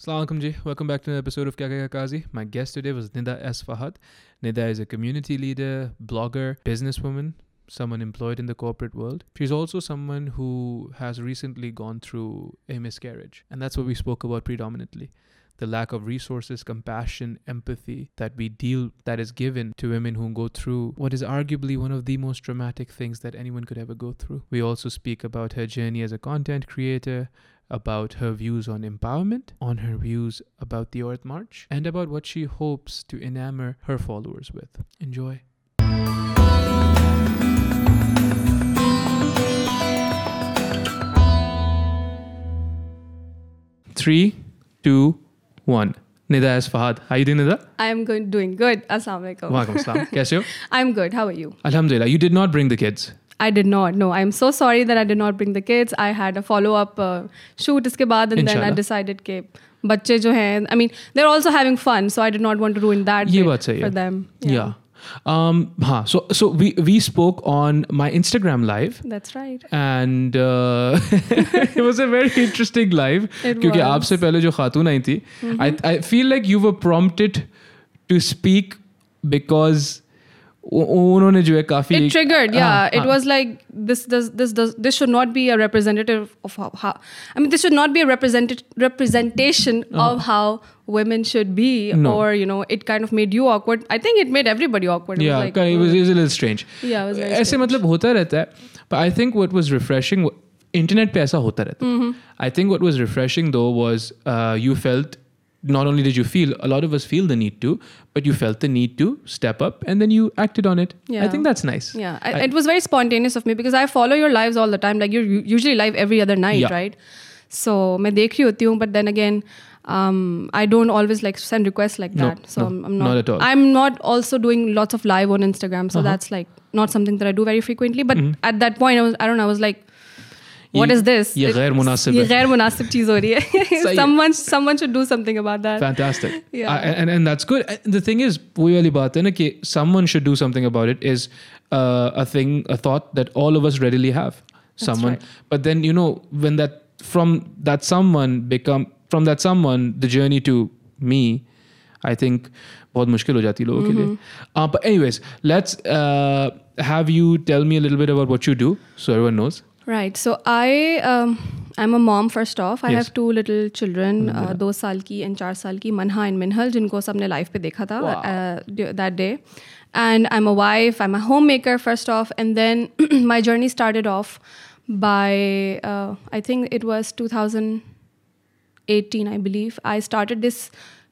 Assalamu alaikum ji. Welcome back to another episode of Kya Kya Kazi. My guest today was Nida S. Fahad. Nida is a community leader, blogger, businesswoman, someone employed in the corporate world. She's also someone who has recently gone through a miscarriage. And that's what we spoke about predominantly. The lack of resources, compassion, empathy that we deal that is given to women who go through what is arguably one of the most traumatic things that anyone could ever go through. We also speak about her journey as a content creator, about her views on empowerment, on her views about the Aurat March, and about what she hopes to enamor her followers with. Enjoy. Three, two, one. Nida. Fahad. How you doing, Nida? I'm going doing good. Assalamu alaikum. Walaikum assalam. Kaise ho? I'm good. How are you? Alhamdulillah. You did not bring the kids. I did not. No, I'm so sorry that I did not bring the kids. I had a follow up uh, shoot इसके बाद and then I Inshallah. decided कि बच्चे जो हैं I mean they're also having fun so I did not want to ruin that ये bit बात सही for है. them. Yeah. Um, हाँ, so so we we spoke on my Instagram live That's right. and uh, it was a very interesting live It क्योंकि was. Mm-hmm. आपसे पहले जो खातून आई थी I I feel like you were prompted to speak because उ- उन्होंने जो है काफी It triggered, yeah. हाँ, it हाँ. was like this, this, this, this, this should not be a representative of how, how. I mean, this should not be a represented representation of how women should be, Uh-huh. No. or you know, it kind of made you awkward. I think it made everybody awkward. It was yeah like, it was, it was a little strange Yeah, it was very ऐसे strange. मतलब होता रहता है but I think what was refreshing internet पे ऐसा होता रहता Mm-hmm. है I think what was refreshing though was uh, you felt not only did you feel, a lot of us feel the need to, but you felt the need to step up and then you acted on it. Yeah. I think that's nice. Yeah. I, I, it was very spontaneous of me because I follow your lives all the time. Like you're usually live every other night, yeah. right? So, I dekh hoti hun, but then again, um, I don't always like send requests like that. No, so no, I'm, I'm, not, not at all. I'm not also doing lots of live on Instagram. So uh-huh. that's like not something that I do very frequently. But mm-hmm. at that point, I was I don't know. I was like, What Mm-hmm. ये- is this? ये It- गैर मुनासिब ये है। गैर मुनासिब चीज हो रही है सही है। someone someone should do something about that fantastic Yeah. I- and and that's good And the thing is वही वाली बात है ना कि someone should do something about it is uh, a thing a thought that all of us readily have someone right. but then you know when that from that someone become from that someone the journey to me I think बहुत मुश्किल हो जाती है लोगों के लिए uh, but anyways let's uh, have you tell me a little bit about what you do so everyone knows Right. So I um, I'm a mom first off. I Yes. have two little children, uh, दो साल की and चार साल की Manha and मिनहल जिनको सबने live पे देखा था Wow. uh, d- that day. And I'm a wife. I'm a homemaker first off, and then my journey started off by uh, I think it was 2018, I believe. I started this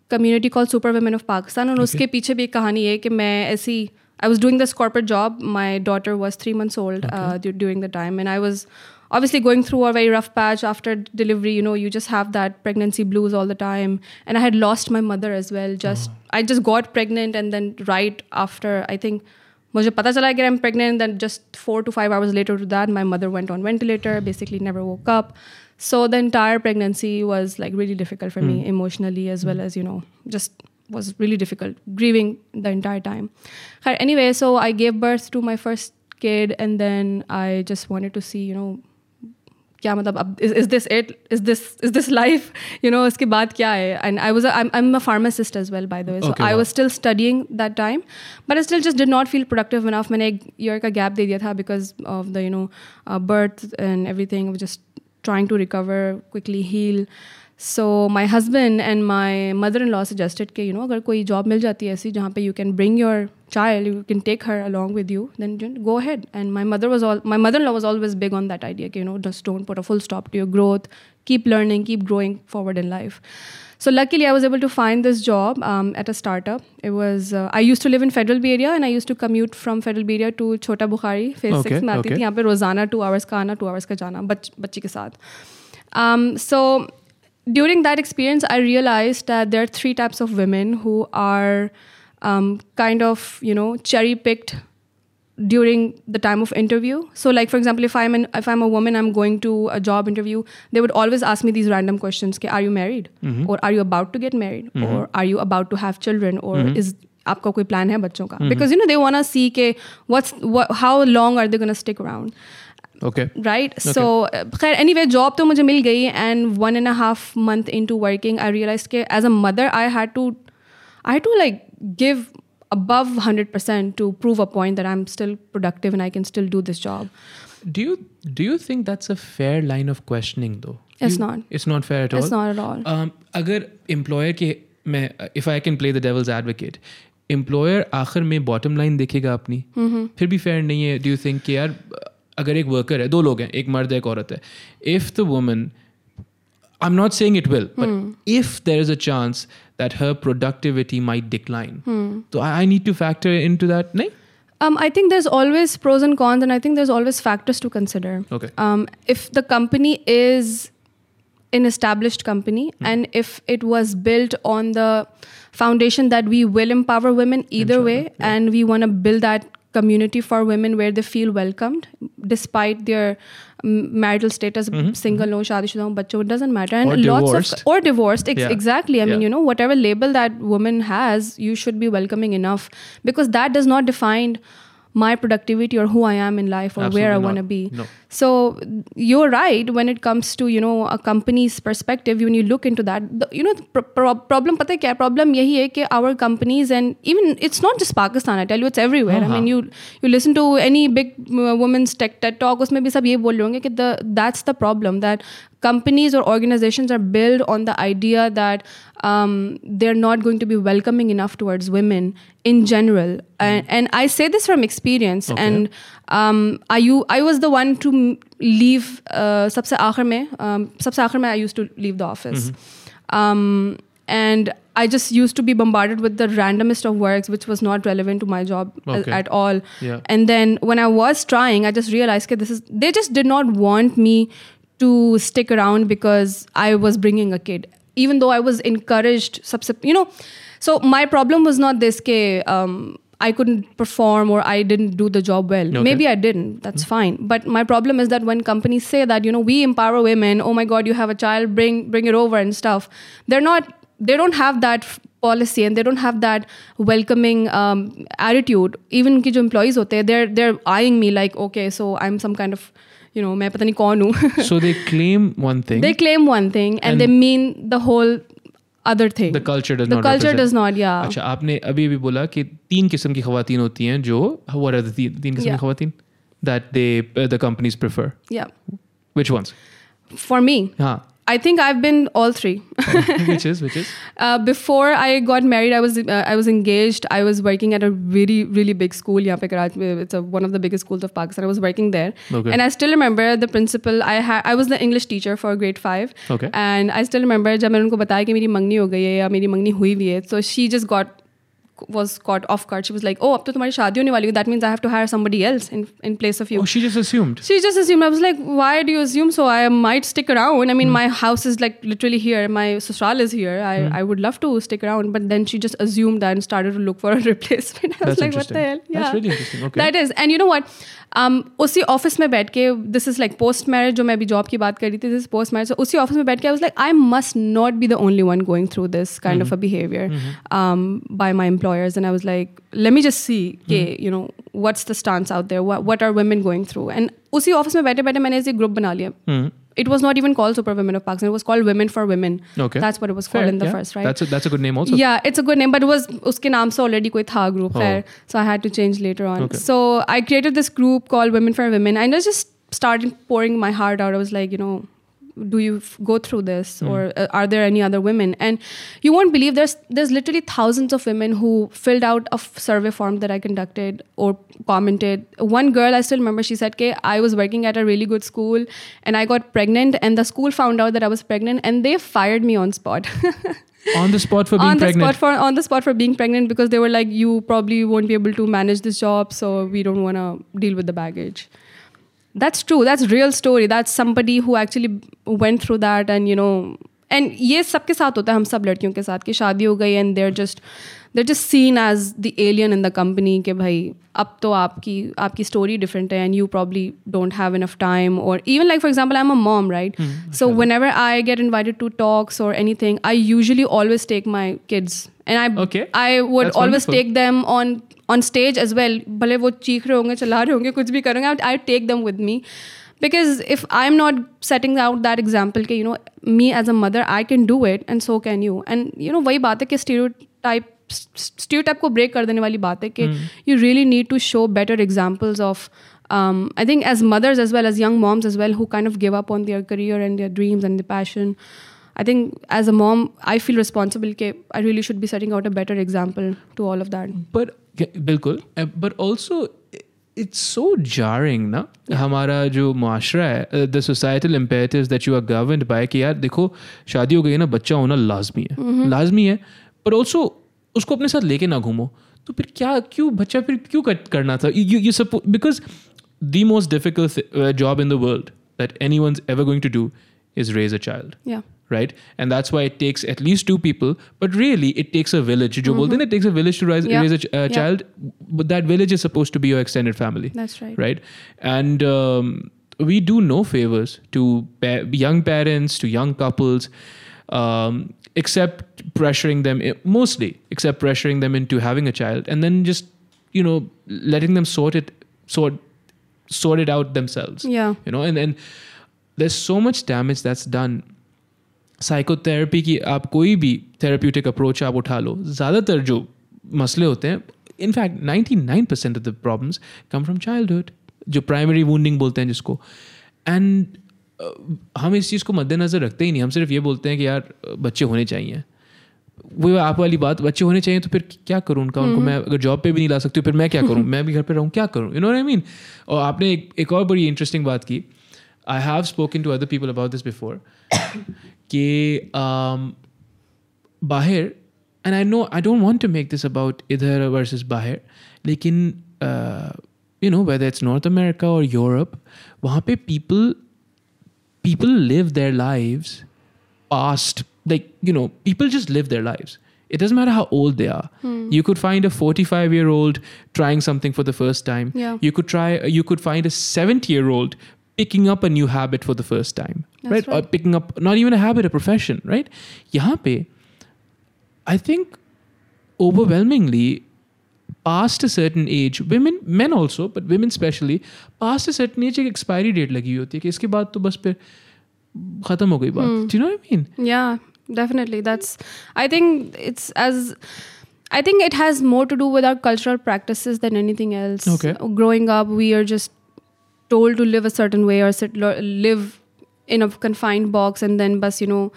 community called Super Women of Pakistan, और उसके पीछे भी एक कहानी है कि मैं ऐसी I was doing this corporate job. My daughter was three months old uh, du- during the time, and I was obviously going through a very rough patch after delivery. You know, you just have that pregnancy blues all the time, and I had lost my mother as well. Just I just got pregnant, and then right after, I think. मुझे पता चला कि I'm pregnant then just four to five hours later to that my mother went on ventilator basically never woke up so the entire pregnancy was like really difficult for me emotionally as well as you know just was really difficult grieving the entire time Khair, anyway so I gave birth to my first kid and then I just wanted to see you know क्या मतलब अब is, is this it is this is this life you know उसके बाद क्या है and I was a, I'm, I'm a pharmacist as well by the way so Okay, I wow. was still studying that time but I still just did not feel productive enough मैंने एक year का gap दे दिया था because of the you know uh, birth and everything just trying to recover quickly heal So my husband and my mother in law suggested कि you know अगर कोई job मिल जाती है ऐसी जहाँ पे you can bring your child you can take her along with you then go head and my mother was all my mother law was always big on that idea कि you know just don't put a full stop to your growth keep learning keep growing forward in life So luckily, I was able to find this job um, at a startup. It was uh, I used to live in Federal B Area, and I used to commute from Federal B Area to Chota Bukhari Phase okay, Six. मैं आती थी यहाँ पे रोजाना two hours का आना, two hours का जाना बच बच्ची के साथ. Um, so during that experience, I realized that there are three types of women who are um, kind of, you know, cherry picked during the time of interview. So, like for example, if I'm an, if I'm a woman, I'm going to a job interview, they would always ask me these random questions: "Ke, Are you married? Or are you about to get married? Or are you about to have children? Or is आपका कोई plan है बच्चों का because you know they want see के what's how long are they going to stick Okay right so खैर anyway job तो मुझे मिल गई and one and half month into working I realize के as a mother I had to I had to like give above 100% to prove a point that I'm still productive and I can still do this job. Do you do you think that's a fair line of questioning though? It's you, not. It's not fair at all. It's not at all. Um, अगर employer के मैं if I can play the devil's advocate, employer आखिर में bottom line देखेगा अपनी mm-hmm. फिर भी fair नहीं है. Do you think कि यार अगर एक वर्कर है दो लोग हैं एक मर्द है एक औरत है if the woman I'm not saying it will, but if there is a chance that her productivity might decline, so I, I need to factor into that. nahin? um, i think there's always pros and cons and i think there's always factors to consider Okay. um, if the company is an established company and if it was built on the foundation that we will empower women either way and we want to build that community for women where they feel welcomed despite their um, marital status single no shadishuda ho, bachcho it doesn't matter and Or lots divorced. of or divorced ex- Yeah. exactly i mean you know whatever label that woman has you should be welcoming enough because that does not define my productivity or who I am in life or Absolutely where I want to be. No. So you're right when it comes to you know a company's perspective. When you look into that, the, you know the pro- problem. Pata kya? Problem yehi hai ki our companies and even it's not just Pakistan. I tell you, it's everywhere. Uh-huh. I mean, you you listen to any big uh, women's tech, tech talk. Usme bhi sab ye bol honge the that's the problem that companies or organizations are built on the idea that um, they're not going to be welcoming enough towards women in general. And, mm. and I say this from experience. Okay. And um, I, I was the one to leave. Uh, sabse aakhir mein, um, I used to leave the office. Mm-hmm. Um, and I just used to be bombarded with the randomest of works, which was not relevant to my job okay. at all. Yeah. And then when I was trying, I just realized that this is they just did not want me to stick around because I was bringing a kid, even though I was encouraged. You know, so my problem was not this: ke, um, I couldn't perform or I didn't do the job well. Okay. Maybe I didn't. That's fine. But my problem is that when companies say that you know we empower women, oh my God, you have a child, bring bring it over and stuff. They're not. They don't have that f- policy and they don't have that welcoming um, attitude. Even ki jo employees hote, they're they're eyeing me like okay, so I'm some kind of you know मैं पता नहीं कौन हूँ। So they claim one thing they claim one thing and they mean the whole other thing the culture does not the culture does not या अच्छा आपने अभी अभी बोला कि तीन किस्म की खवातीन होती हैं जो व्हाट आर द तीन किस्म की खवातीन? That they the companies prefer या व्हिच वंस फॉर मी हाँ. I think I've been all three. which is which is Uh, before I got married, I was uh, I was engaged. I was working at a really really big school. यहाँ पे कराची में it's a, one of the biggest schools of Pakistan. I was working there, Okay. and I still remember the principal. I had I was the English teacher for grade five, Okay. and I still remember जब मैंने उनको बताया कि मेरी मंगनी हो गई है या मेरी मंगनी हुई हुई है, so she just got was caught off guard. She was like, "Oh, अब तो तुम्हारी शादी होने वाली है. That means I have to hire somebody else in in place of you." oh she just assumed She just assumed. I was like, why do you assume so? I might stick around. I mean, my house is like literally here. My sasral is here. I, I would love to stick around. But then she just assumed that and started to look for a replacement. I was That's like, what the hell? interesting. That's really interesting. Okay. That is. And you know what? Um, उसी office में बैठ के this is like post marriage जो मैं अभी job की बात कर रही थी दिस पोस्ट मैरिज उसी ऑफिस में बैठ के I was like I must not be the only one going through this kind of a behaviour bye my employers and I was like let me just see के you know what's the stance out there what are women going through and उसी office में बैठे बैठे मैंने ऐसे group बना लिया Hmm. it was not even called super women of pakistan it was called women for women Okay. that's what it was called Fair, in the yeah. first right that's a, that's a good name also yeah it's a good name but it was uske naam se already koi tha group Oh. there so i had to change later on Okay. so i created this group called women for women and i just started pouring my heart out i was like you know do you f- go through this Hmm. or uh, are there any other women? And you won't believe there's there's literally thousands of women who filled out a f- survey form that i conducted or commented. One girl i still remember she said okay i was working at a really good school and i got pregnant and the school found out that i was pregnant and they fired me on spot. On the spot for being on the pregnant. spot for on the spot for being pregnant because they were like you probably won't be able to manage this job so we don't want to deal with the baggage that's true that's real story that's somebody who actually went through that and you know and ये सबके साथ होता है हम सब लड़कियों के साथ कि शादी हो गई and there just there just seen as the alien in the company कि भाई अब तो आपकी आपकी स्टोरी डिफरेंट है and you probably don't have enough time और even like for example I am a mom right so when ever I get invited to talks और any thing I usually always take my kids and I Okay. I would That's always wonderful. Take them on on stage as well भले वो चीख रहे होंगे चला रहे होंगे कुछ भी करेंगे I take them with me because if i'm not setting out that example ke, you know me as a mother i can do it and so can you and you know वही बात है कि stereotype stereotype को break कर देने वाली बात है कि you really need to show better examples of um, I think as mothers as well as young moms as well who kind of give up on their career and their dreams and their passion I think as a mom, I feel responsible कि I really should be setting out a better example to all of that. But बिल्कुल but also it's so jarring ना हमारा जो माशरा है the societal imperatives that you are governed bye कि यार देखो शादी हो गई ना बच्चा होना लाजमी है लाजमी है पर ऑल्सो उसको अपने साथ लेके ना घूमो तो फिर क्या क्यों बच्चा फिर क्यों करना था you you सपो because the most difficult job in the world that anyone ever going to do is raise a child right? And that's why it takes at least two people but really it takes a village. Mm-hmm. it takes a village to raise, yeah. raise a ch- uh, yeah. child but that village is supposed to be your extended family. That's right. Right? And um, we do no favors to pa- young parents to young couples um, except pressuring them mostly except pressuring them into having a child and then just you know letting them sort it sort sort it out themselves. Yeah. You know and then there's so much damage that's done psychotherapy की आप कोई भी therapeutic approach आप उठा लो ज़्यादातर जो मसले होते हैं in fact ninety nine percent of the problems come from childhood जो प्राइमरी वूंडिंग बोलते हैं जिसको। एंड हम इस चीज़ को मद्देनज़र रखते ही नहीं हम सिर्फ़ ये बोलते हैं कि यार बच्चे होने चाहिए। वो आप वाली बात बच्चे होने चाहिए तो फिर क्या करूँ उनका उनको मैं अगर जॉब पे भी नहीं ला सकती फिर मैं क्या करूँ? मैं भी घर पे रहूँ क्या करूँ? यू नो आई मीन और आपने एक, एक और बड़ी इंटरेस्टिंग बात की। I have spoken to other people about this before कि um, बाहर and I know I don't want to make this about इधर वर्सेस बाहर लेकिन you know whether it's North America और यूरोप वहाँ पे people people live their lives past like you know people just live their lives it doesn't matter how old they are hmm. you could find a 45 year old trying something for the first time yeah. you could try you could find a 70 year old picking up a new habit for the first time, right? right? Or picking up not even a habit, a profession, right? यहाँ पे, I think overwhelmingly, past a certain age, women, men also, but women especially, past a certain age एक expiry date लगी हुई होती है कि इसके बाद तो बस फिर खत्म हो गई बात. Hmm. Do you know what I mean? Yeah, definitely. That's. I think it's as. I think it has more to do with our cultural practices than anything else. Okay. Growing up, we are just told to live a certain way or sit, live in a confined box and then bus you know.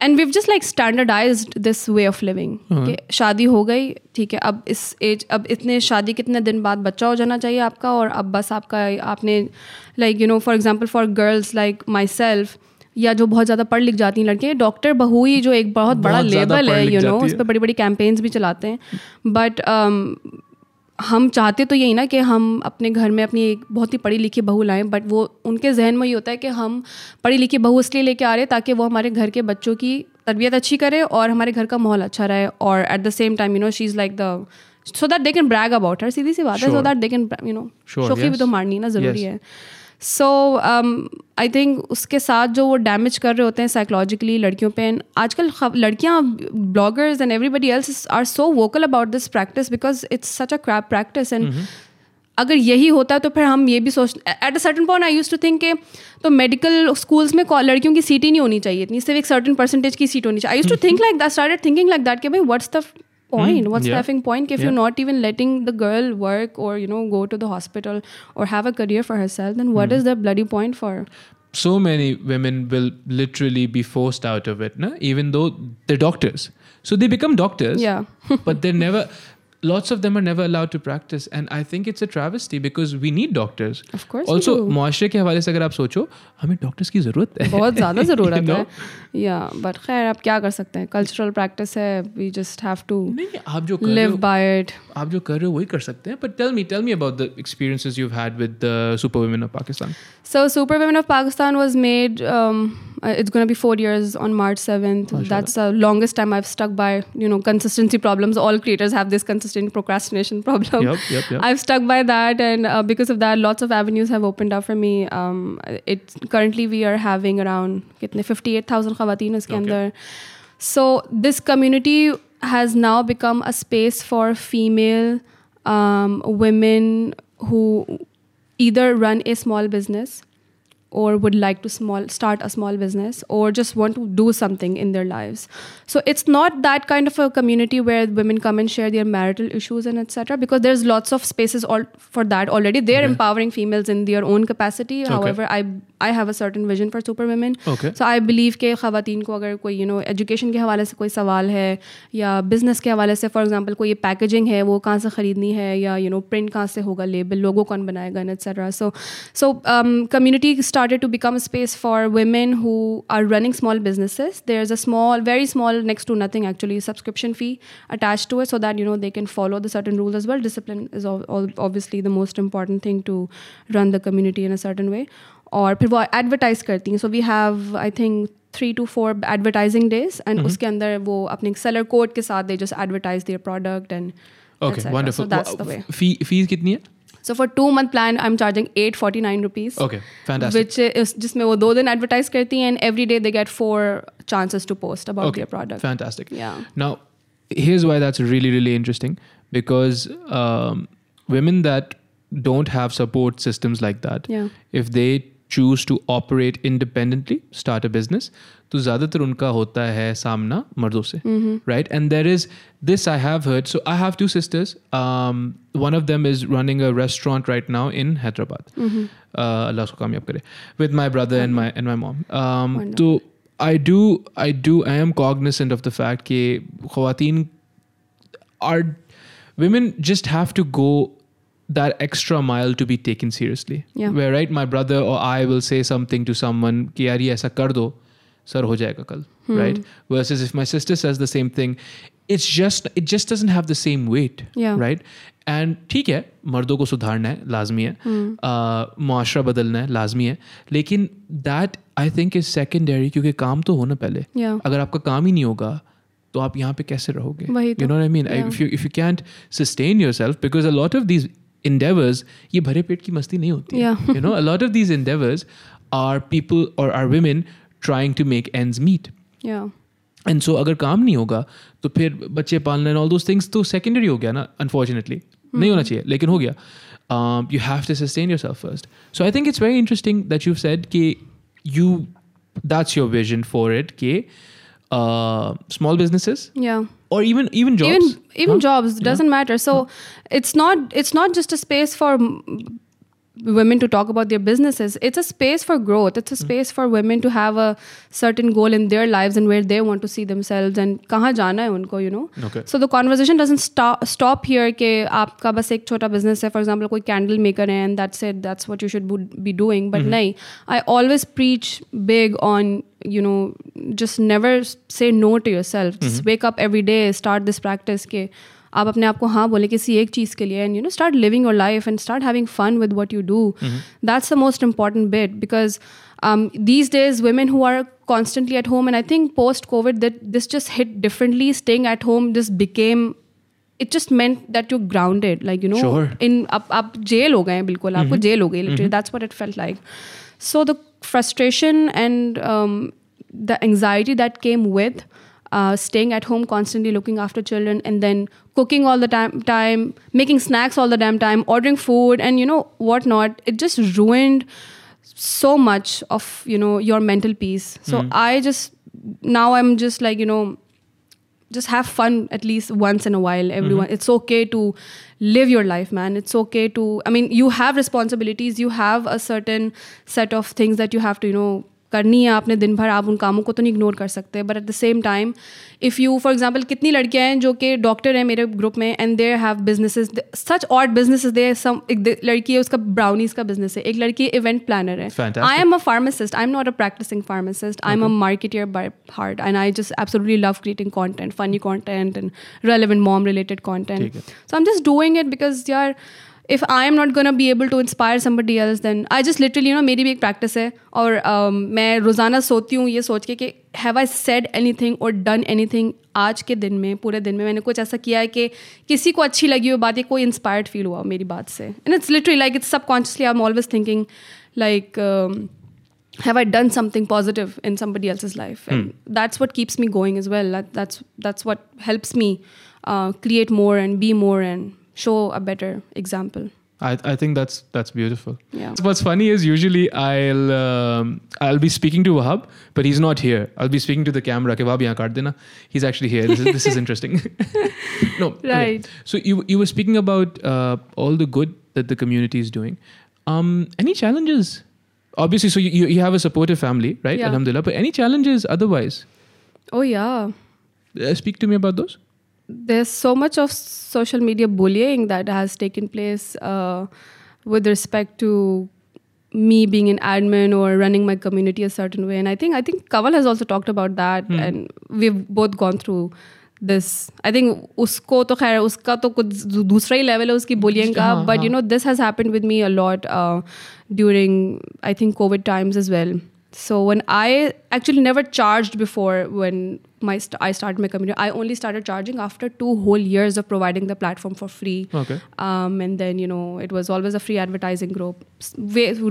And we've just like standardized this way of living कि शादी हो गई ठीक है अब इस as अब इतने शादी कितने दिन बाद बच्चा हो जाना चाहिए आपका और अब बस आपका आपने like you know for example for girls like myself या जो बहुत ज़्यादा पढ़ लिख जाती हैं लड़के डॉक्टर बहू ही जो एक बहुत बड़ा लेबल है यू नो उस पर बड़ी बड़ी कैंपेन्स भी चलाते हैं। बट हम चाहते तो यही ना कि हम अपने घर में अपनी एक बहुत ही पढ़ी लिखी बहू लाएँ बट वो उनके जहन में ये होता है कि हम पढ़ी लिखी बहू इसलिए लेके आ रहे हैं ताकि वो हमारे घर के बच्चों की तरबियत अच्छी करे और हमारे घर का माहौल अच्छा रहे और at the same time you know she is like the so that they can brag about her सीधी सी बात है so that they can you know शोखी भी तो मारनी ना ज़रूरी है। सो आई थिंक उसके साथ जो वो डैमेज कर रहे होते हैं साइकोलॉजिकली लड़कियों पे एंड आजकल लड़कियाँ bloggers and everybody else are so vocal about this practice because it's such a crap practice and अगर यही होता है तो फिर हम ये भी सोच at a certain point I used to think के तो मेडिकल स्कूल्स में लड़कियों की सीट ही नहीं होनी चाहिए इतनी सिर्फ़ एक सर्टन परसेंटेज की सीट होनी चाहिए। I used to think like that started thinking like that के भाई what's the point Mm, what's yeah. the effing point if Yeah. you're not even letting the girl work or you know go to the hospital or have a career for herself then what Mm. is the bloody point for so many women will literally be forced out of it, na? even though they're doctors. So they become doctors, yeah but they're never Lots of them are never allowed to practice, and I think it's a travesty because we need doctors. of course we Also, do. मुआशरे के हवाले से अगर आप सोचो हमें doctors की ज़रूरत है बहुत ज़्यादा ज़रूरत know? है या बट खैर आप क्या कर सकते हैं कल्चरल प्रैक्टिस है वी जस्ट हैव टू नहीं नहीं, आप जो कर रहे लिव हो बाय इट आप जो कर रहे हो वही कर सकते हैं but tell me tell me about the experiences you had with the super women of Pakistan So, Super Women of Pakistan was made. uh, it's going to be four years on March seventh. Mashallah. That's the longest time I've stuck by. You know, consistency problems. All creators have this consistent procrastination problem. Yep, yep, yep. I've stuck by that, and uh, because of that, lots of avenues have opened up for me. Um, it currently we are having around kitne 58,000 khawateen iske Okay. andar. So this community has now become a space for female um, women who either run a small business or would like to small start a small business or just want to do something in their lives so it's not that kind of a community where women come and share their marital issues and etc because there's lots of spaces all for that already they're Okay. empowering females in their own capacity Okay. however i i have a certain vision for super women Okay. So I believe के ख़वातीन को अगर कोई you know education के हवाले से कोई सवाल है या बिज़नेस के हवाले से फॉर एग्जांपल कोई पैकेजिंग है वो कहाँ से ख़रीदनी है या यू नो प्रिंट कहाँ से होगा लेबल लोगो कौन बनाएगा and etcetera so so community started to become a space for women who are running small businesses there's a small very small next to nothing actually subscription fee attached to it so that you know they can follow the certain rules as well discipline is al- al- obviously the most important thing to run the community in a certain way और फिर वो advertise करती हैं so we have I think three to four advertising days and उसके अंदर वो अपने seller code के साथ they just advertise their product and Okay, wonderful. so that's the way Fee fees कितनी है? so for two month plan i'm charging 849 rupees Okay, fantastic. which is जिसमें वो दो दिन एडवर्टाइज करती हैं and every day they get four chances to post about okay, their product fantastic. Yeah. Now, here's why that's really really interesting because um, women that don't have support systems like that, Yeah. if they choose to operate independently start a business तो ज़्यादातर उनका होता है सामना मर्दों से right and there is this I have heard so I have two sisters one of them is running a restaurant right now in Hyderabad Allah उसको कामयाब करे with my brother and my and my mom तो I do I do I am cognizant of the fact कि खातन are women just have to go that extra mile to be taken seriously. Yeah. Where right, my brother or I will say something to someone कि यार ये ऐसा कर दो sir हो जाएगा कल right versus if my sister says the same thing it's just it just doesn't have the same weight Yeah. right and ठीक है मर्दों को सुधारना है लाजमी है uh, मुआशरा बदलना है लाजमी है लेकिन that I think is secondary क्योंकि काम तो होना पहले Yeah. अगर आपका काम ही नहीं होगा तो आप यहाँ पे कैसे रहोगे वही you तो, know what I mean yeah. if you if you can't sustain yourself because a lot of these endeavors ये भरे पेट की मस्ती नहीं होती। है. Yeah. you know a lot of these endeavors are people or are women trying to make ends meet. Yeah. And so अगर काम नहीं होगा तो फिर बच्चे पालना एंड ऑल दोज थिंग्स तो सेकेंडरी हो गया ना अनफॉर्चुनेटली नहीं होना चाहिए लेकिन हो गया। You have to sustain yourself first so I think it's very interesting that you said कि you that's your vision for it के uh, small businesses yeah or even even jobs even, even huh? jobs doesn't yeah. matter so huh? it's not it's not just a space for women to talk about their businesses it's a space for growth it's a hmm. space for women to have a certain goal in their lives and where they want to see themselves and kahan jana hai unko you know okay. so the conversation doesn't stop stop here ke aapka bas ek chota business hai for example koi candle maker hai and that's it that's what you should be doing but mm-hmm. nahi i always preach big on you know just never say no to yourself just mm-hmm. wake up every day start this practice ke आप अपने आप को हाँ बोले किसी एक चीज़ के लिए and you know start living your life and start having fun with what you do that's the most important bit because these days women who are constantly at home and i think post covid that this just hit differently staying at home just became it just meant that you're grounded like you know Sure. in आप आप jail हो गए हैं बिल्कुल आपको jail हो गई literally that's what it felt like so the frustration and um, the anxiety that came with uh, staying at home constantly looking after children and then cooking all the time time making snacks all the damn time ordering food and you know whatnot. It just ruined so much of you know your mental peace. So i just now i'm just like you know just have fun at least once in a while everyone. It's okay to live your life man. It's okay to i mean you have responsibilities. You have a certain set of things that you have to you know करनी है आपने दिन भर आप उन कामों को तो नहीं इग्नोर कर सकते but at the same time if you for example कितनी लड़कियाँ हैं जो कि डॉक्टर हैं मेरे ग्रुप में and there have businesses such और बिज़नेस दे सम एक लड़की है उसका ब्राउनीज का बिज़नेस है एक लड़की इवेंट प्लानर है। I am a pharmacist I am not a practicing pharmacist I am a marketeer by heart and I just absolutely love creating content funny content and relevant mom related content so I am just doing it because यार if I am not gonna be able to inspire somebody else, then I just literally, you know, मेरी भी एक practice है और um, मैं रोज़ाना सोती हूँ ये सोच के कि have I said anything or done anything आज के दिन में पूरे दिन में मैंने कुछ ऐसा किया है कि किसी को अच्छी लगी हुई बात या कोई इंस्पायर्ड फील हुआ मेरी बात से and it's literally like it's subconsciously I am always thinking like have I done something positive in somebody else's life? And that's what keeps me going as well. That, that's that's what helps me uh, create more and be more and show a better example. I, I think that's that's beautiful. Yeah. What's funny is usually I'll um, I'll be speaking to Wahab, but he's not here. I'll be speaking to the camera. Wahab. He's actually here. This is, this is interesting. no. Right. Okay. So you you were speaking about uh, all the good that the community is doing. Um, any challenges? Obviously, so you, you have a supportive family, right? Yeah. Alhamdulillah. But any challenges otherwise? Oh yeah. Uh, speak to me about those there's so much of social media bullying that has taken place uh, with respect to me being an admin or running my community a certain way and i think i think Kanwal has also talked about that hmm. and we've both gone through this. I think usko तो खैर उसका तो कुछ दूसरा ही uski bullying ka, but you know this has happened with me a lot a lot during i think covid times as well so when i actually never charged before when my st- i started my community i only started charging after two whole years of providing the platform for free Okay. um, and then you know it was always a free advertising group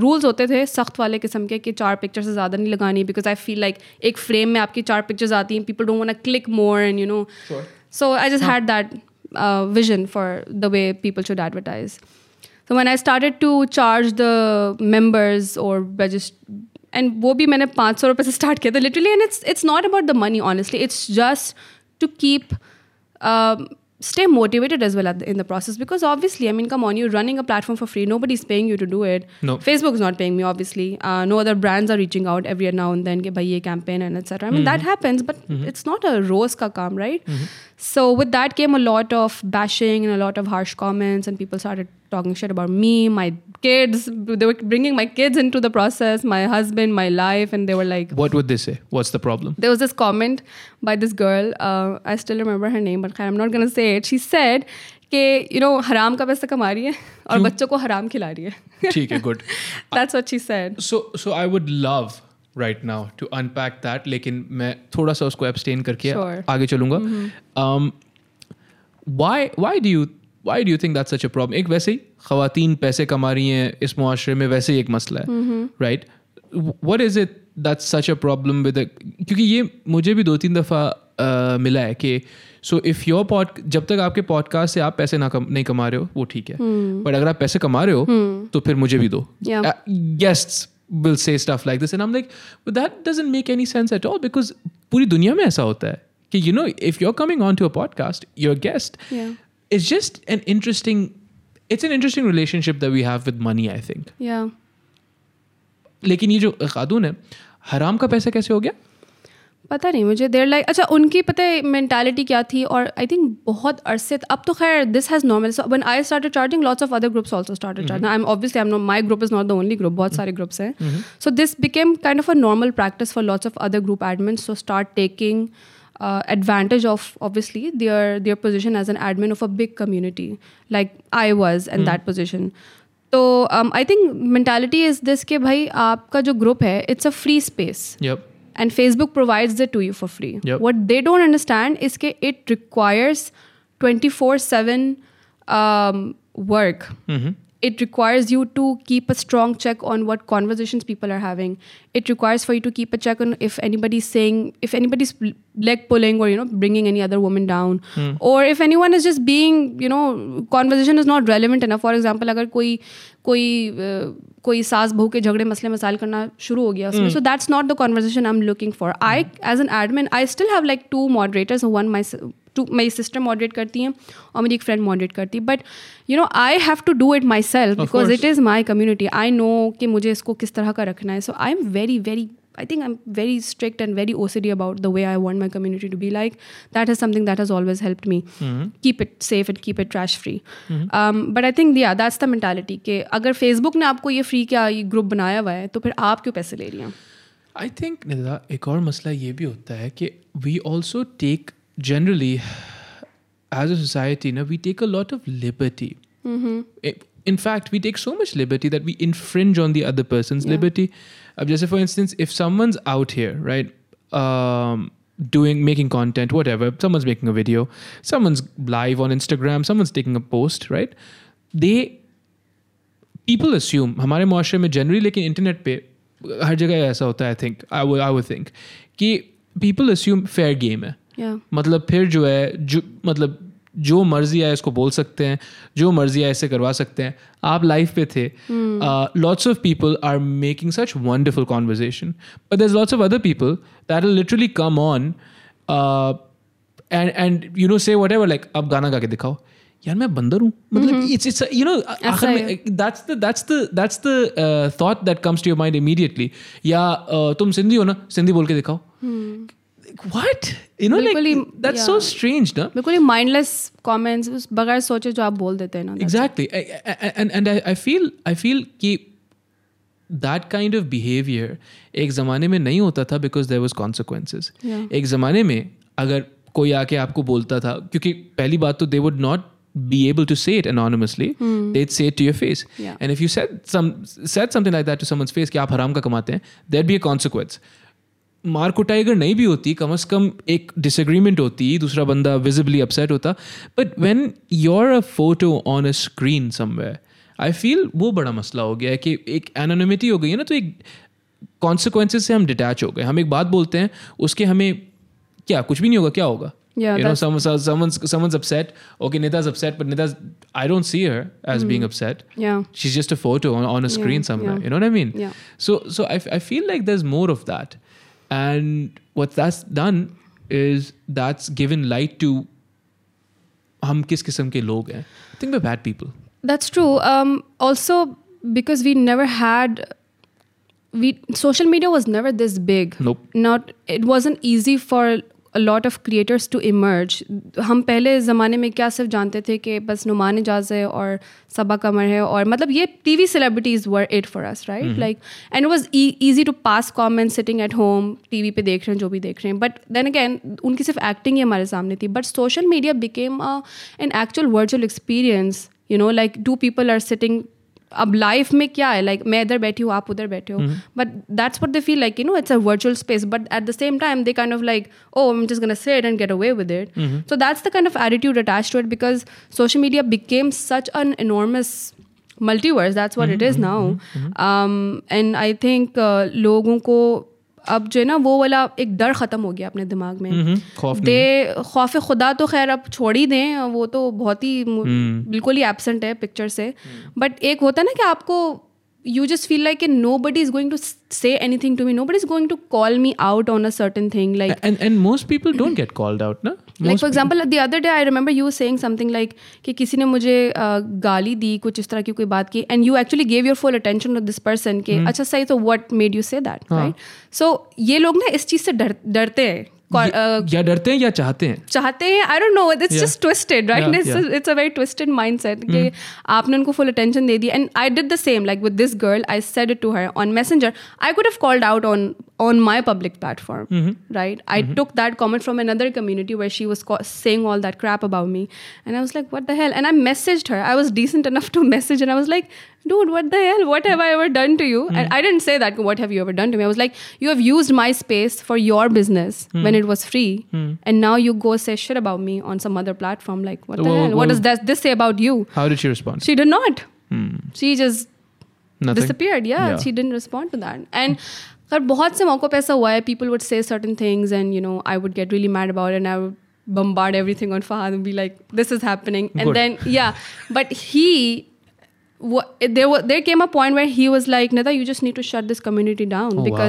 rules होते थे सख्त वाले किस्म के कि चार picture से ज़्यादा नहीं लगानी बिकॉज आई फील लाइक एक फ्रेम में आपकी चार पिक्चर्स आती हैं people don't want click more and you no so I just had that uh, vision for the way people should advertise. So when I started to charge the members or register, and वो भी मैंने पाँच सौ रुपये से start किया था literally, and it's it's not about the money honestly. It's just to keep um, stay motivated as well at the, in the process because obviously I mean come on you're running a platform for free nobody's paying you to do it No. Facebook's not paying me obviously uh, no other brands are reaching out every now and then ke bhai ye campaign and etc I mean that happens but it's not a rose ka kaam right so with that came a lot of bashing and a lot of harsh comments and people started talking shit about me my kids they were bringing my kids into the process my husband my life and they were like What would they say? What's the problem? there was this comment by this girl uh, i still remember her name but i'm not going to say it she said कि you know हराम का पैसा कमा रही है और बच्चों को हराम खिला रही है ठीक है, good. that's what she said So so I would love right now to unpack that लेकिन मैं थोड़ा सा उसको abstain करके Sure. आगे चलूंगा um, why why do you why do think that such a problem एक वैसे ही खातन पैसे कमा रही हैं इस मुआरे में वैसे ही एक मसला है right what is it that such a problem with क्योंकि ये मुझे भी दो तीन दफ़ा uh, मिला है कि सो इफ़ योर पॉड जब तक आपके पॉडकास्ट से आप पैसे ना कम नहीं कमा रहे हो वो ठीक है। हम्म। But hmm. अगर आप पैसे कमा रहे हो hmm. तो फिर मुझे भी दो। Guest will say stuff like this and like that doesn't make any sense at all because पूरी दुनिया में ऐसा होता है कि you know if you are coming on to a podcast your guest it's just an interesting it's an interesting relationship that we have with money i think yeah लेकिन ये जो खातून है हराम का पैसा कैसे हो गया पता नहीं मुझे देर लाइक अच्छा उनकी पता है मेंटालिटी क्या थी और आई थिंक बहुत अरसे अब तो खैर this has normal one I started charging lots of other groups also started charging I am obviously I am my group is not the only group बहुत सारे ग्रुप्स हैं so this became kind of a normal practice for lots of other group admin so start taking uh, advantage of obviously their their position as an admin of a big community like I was in that position. तो um, I think mentality is this कि भाई आपका जो group है it's a free space yep and Facebook provides it to you for free. Yep. What they don't understand is that it requires 24 7 um, work. It requires you to keep a strong check on what conversations people are having. It requires for you to keep a check on if anybody's saying, if anybody's leg pulling or, you know, bringing any other woman down. Or if anyone is just being, you know, conversation is not relevant enough. For example, अगर कोई कोई uh, कोई सास बहू के झगड़े मसले मसाइल करना शुरू हो गया उसमें so that's not the conversation I am looking for I as an admin I still have like two moderators one my two मेरी सिस्टर मॉडरेट करती हैं और मेरी एक फ्रेंड मॉडरेट करती है. But you know I have to do it myself because it is my community I know कि मुझे इसको किस तरह का रखना है. So I am very very I think I am very strict and very OCD about the way I want my community to be like that is something that has always help me keep it safe and keep it trash free but I think दिया that's the mentality कि अगर Facebook ने आपको ये free क्या ये group बनाया हुआ है तो फिर आप क्यों पैसे ले रही हैं? आई थिंक एक और मसला ये भी होता है कि we also take generally as a society ना we take a lot of liberty in fact we take so much liberty that we infringe on the other person's Yeah. liberty अब जैसे for instance if someone's out here right um, doing making content whatever someone's making a video someone's live on instagram someone's taking a post right they people assume हमारे मुआशरे में generally लेकिन internet पे हर जगह ऐसा होता है I think I would I would think कि people assume fair game है yeah. मतलब फिर जो है जो मतलब जो मर्ज़ी आए इसको बोल सकते हैं जो मर्ज़ी आए इससे करवा सकते हैं। आप लाइफ पे थे। Lots of people are making such wonderful conversation but there lots of other people that literally come on and and you know say whatever like अब गाना गा के दिखाओ। यार मैं बंदर हूँ। मतलब इट्स इट्स यू नो आखिर में that's the that's the that's the thought that comes to your mind immediately या uh, तुम सिंधी हो ना सिंधी बोल के दिखाओ। What you know like that's yeah. so strange ना बिल्कुल ही माइंडलेस कमेंट्स बगैर सोचे जो आप बोल देते हैं ना exactly I, I, and and I, I feel I feel कि that kind of behavior एक ज़माने में नहीं होता था because there was consequences Yeah. एक ज़माने में अगर कोई आके आपको बोलता था क्योंकि पहली बात तो they would not be able to say it anonymously they'd say it to your face Hmm. Yeah. and if you said some said something like that to someone's face कि आप हराम का कमाते हैं there'd be a consequence मार कुटाई अगर नहीं भी होती कम अज कम एक डिसएग्रीमेंट होती दूसरा बंदा विजिबली अपसेट होता but when your a photo on a screen somewhere I feel वो बड़ा मसला हो गया है कि एक एनोनिमिटी हो गई है ना तो एक कॉन्सिक्वेंसेज से हम डिटैच हो गए हम एक बात बोलते हैं उसके हमें क्या कुछ भी नहीं होगा क्या होगा Yeah, you know, someone, someone's someone's upset. Okay, Nita's upset, but Nita's I don't see her as mm. being upset. Yeah. She's just a photo on, on a screen Yeah, somewhere. yeah. You know what I mean? Yeah. So so I, I feel like there's more of that. And what that's done is that's given light to हम किस किस्म के लोग हैं I think we're bad people. That's true. Um, also, because we never had, we social media was never this big. Nope. Not it wasn't easy for a lot of creators to emerge. हम पहले ज़माने में क्या सिर्फ़ जानते थे कि बस नुमान एजाज है और सबा कमर है और मतलब ये TV celebrities were it for us right like and was easy to pass comment sitting at home TV पर देख रहे हैं जो भी देख रहे हैं. बट देन अगैन उनकी सिर्फ़ एक्टिंग ही हमारे सामने थी. But social media became an actual virtual experience you know like two people are sitting अब लाइफ में क्या है? लाइक like, मैं इधर बैठी हूँ आप उधर बैठे हो। But that's what the feel like you know it's a virtual space but at the same time they kind of like oh I'm just gonna set and get away with it so that's the kind of attitude attach to it because social media became such an enormous multiverse that's what it is now and I think लोगों को अब जो है ना वो वाला एक डर ख़त्म हो गया अपने दिमाग में। हम्म, दे खौफ खुदा तो खैर अब छोड़ ही दें वो तो बहुत ही बिल्कुल ही एबसेंट है पिक्चर से। बट एक होता है ना कि आपको you just feel like no body is going to से any thing to me know body is going to call me out on a certain thing like And and most people don't get called out, na? Like Most for example the other day I remember you saying something like कि किसी ने मुझे uh, गाली दी कुछ इस तरह की कोई बात की and you actually gave your full attention to this person के अच्छा सही तो what made you say that right so ये लोग ना इस चीज़ से डर डरते हैं ये- uh, या डरते हैं या चाहते हैं चाहते हैं I don't no it's Yeah. Just twisted right Yeah, it's yeah. It's a very twisted mindset कि आपने उनको फुल अटेंशन दे दी and I did the same like with this girl I said it to her on messenger I could have called out on on my public platform right i took that comment from another community where she was co- saying all that crap about me and i was like what the hell and i messaged her i was decent enough to message and i was like dude what the hell what have i ever done to you and i didn't say that what have you ever done to me i was like you have used my space for your business when it was free and now you go say shit about me on some other platform like what the Well, hell what well- does that, this say about you How did she respond? she did not Hmm. she just Nothing. disappeared yeah, Yeah. she didn't respond to that and पर बहुत से मौक़ों पे ऐसा हुआ है people would say certain things and you know I would get really mad about it and I would bombard everything on Fahad and be like this is happening and Good. then yeah but he wa- there was there came a point where he was like Nida you just need to shut this community down Oh, wow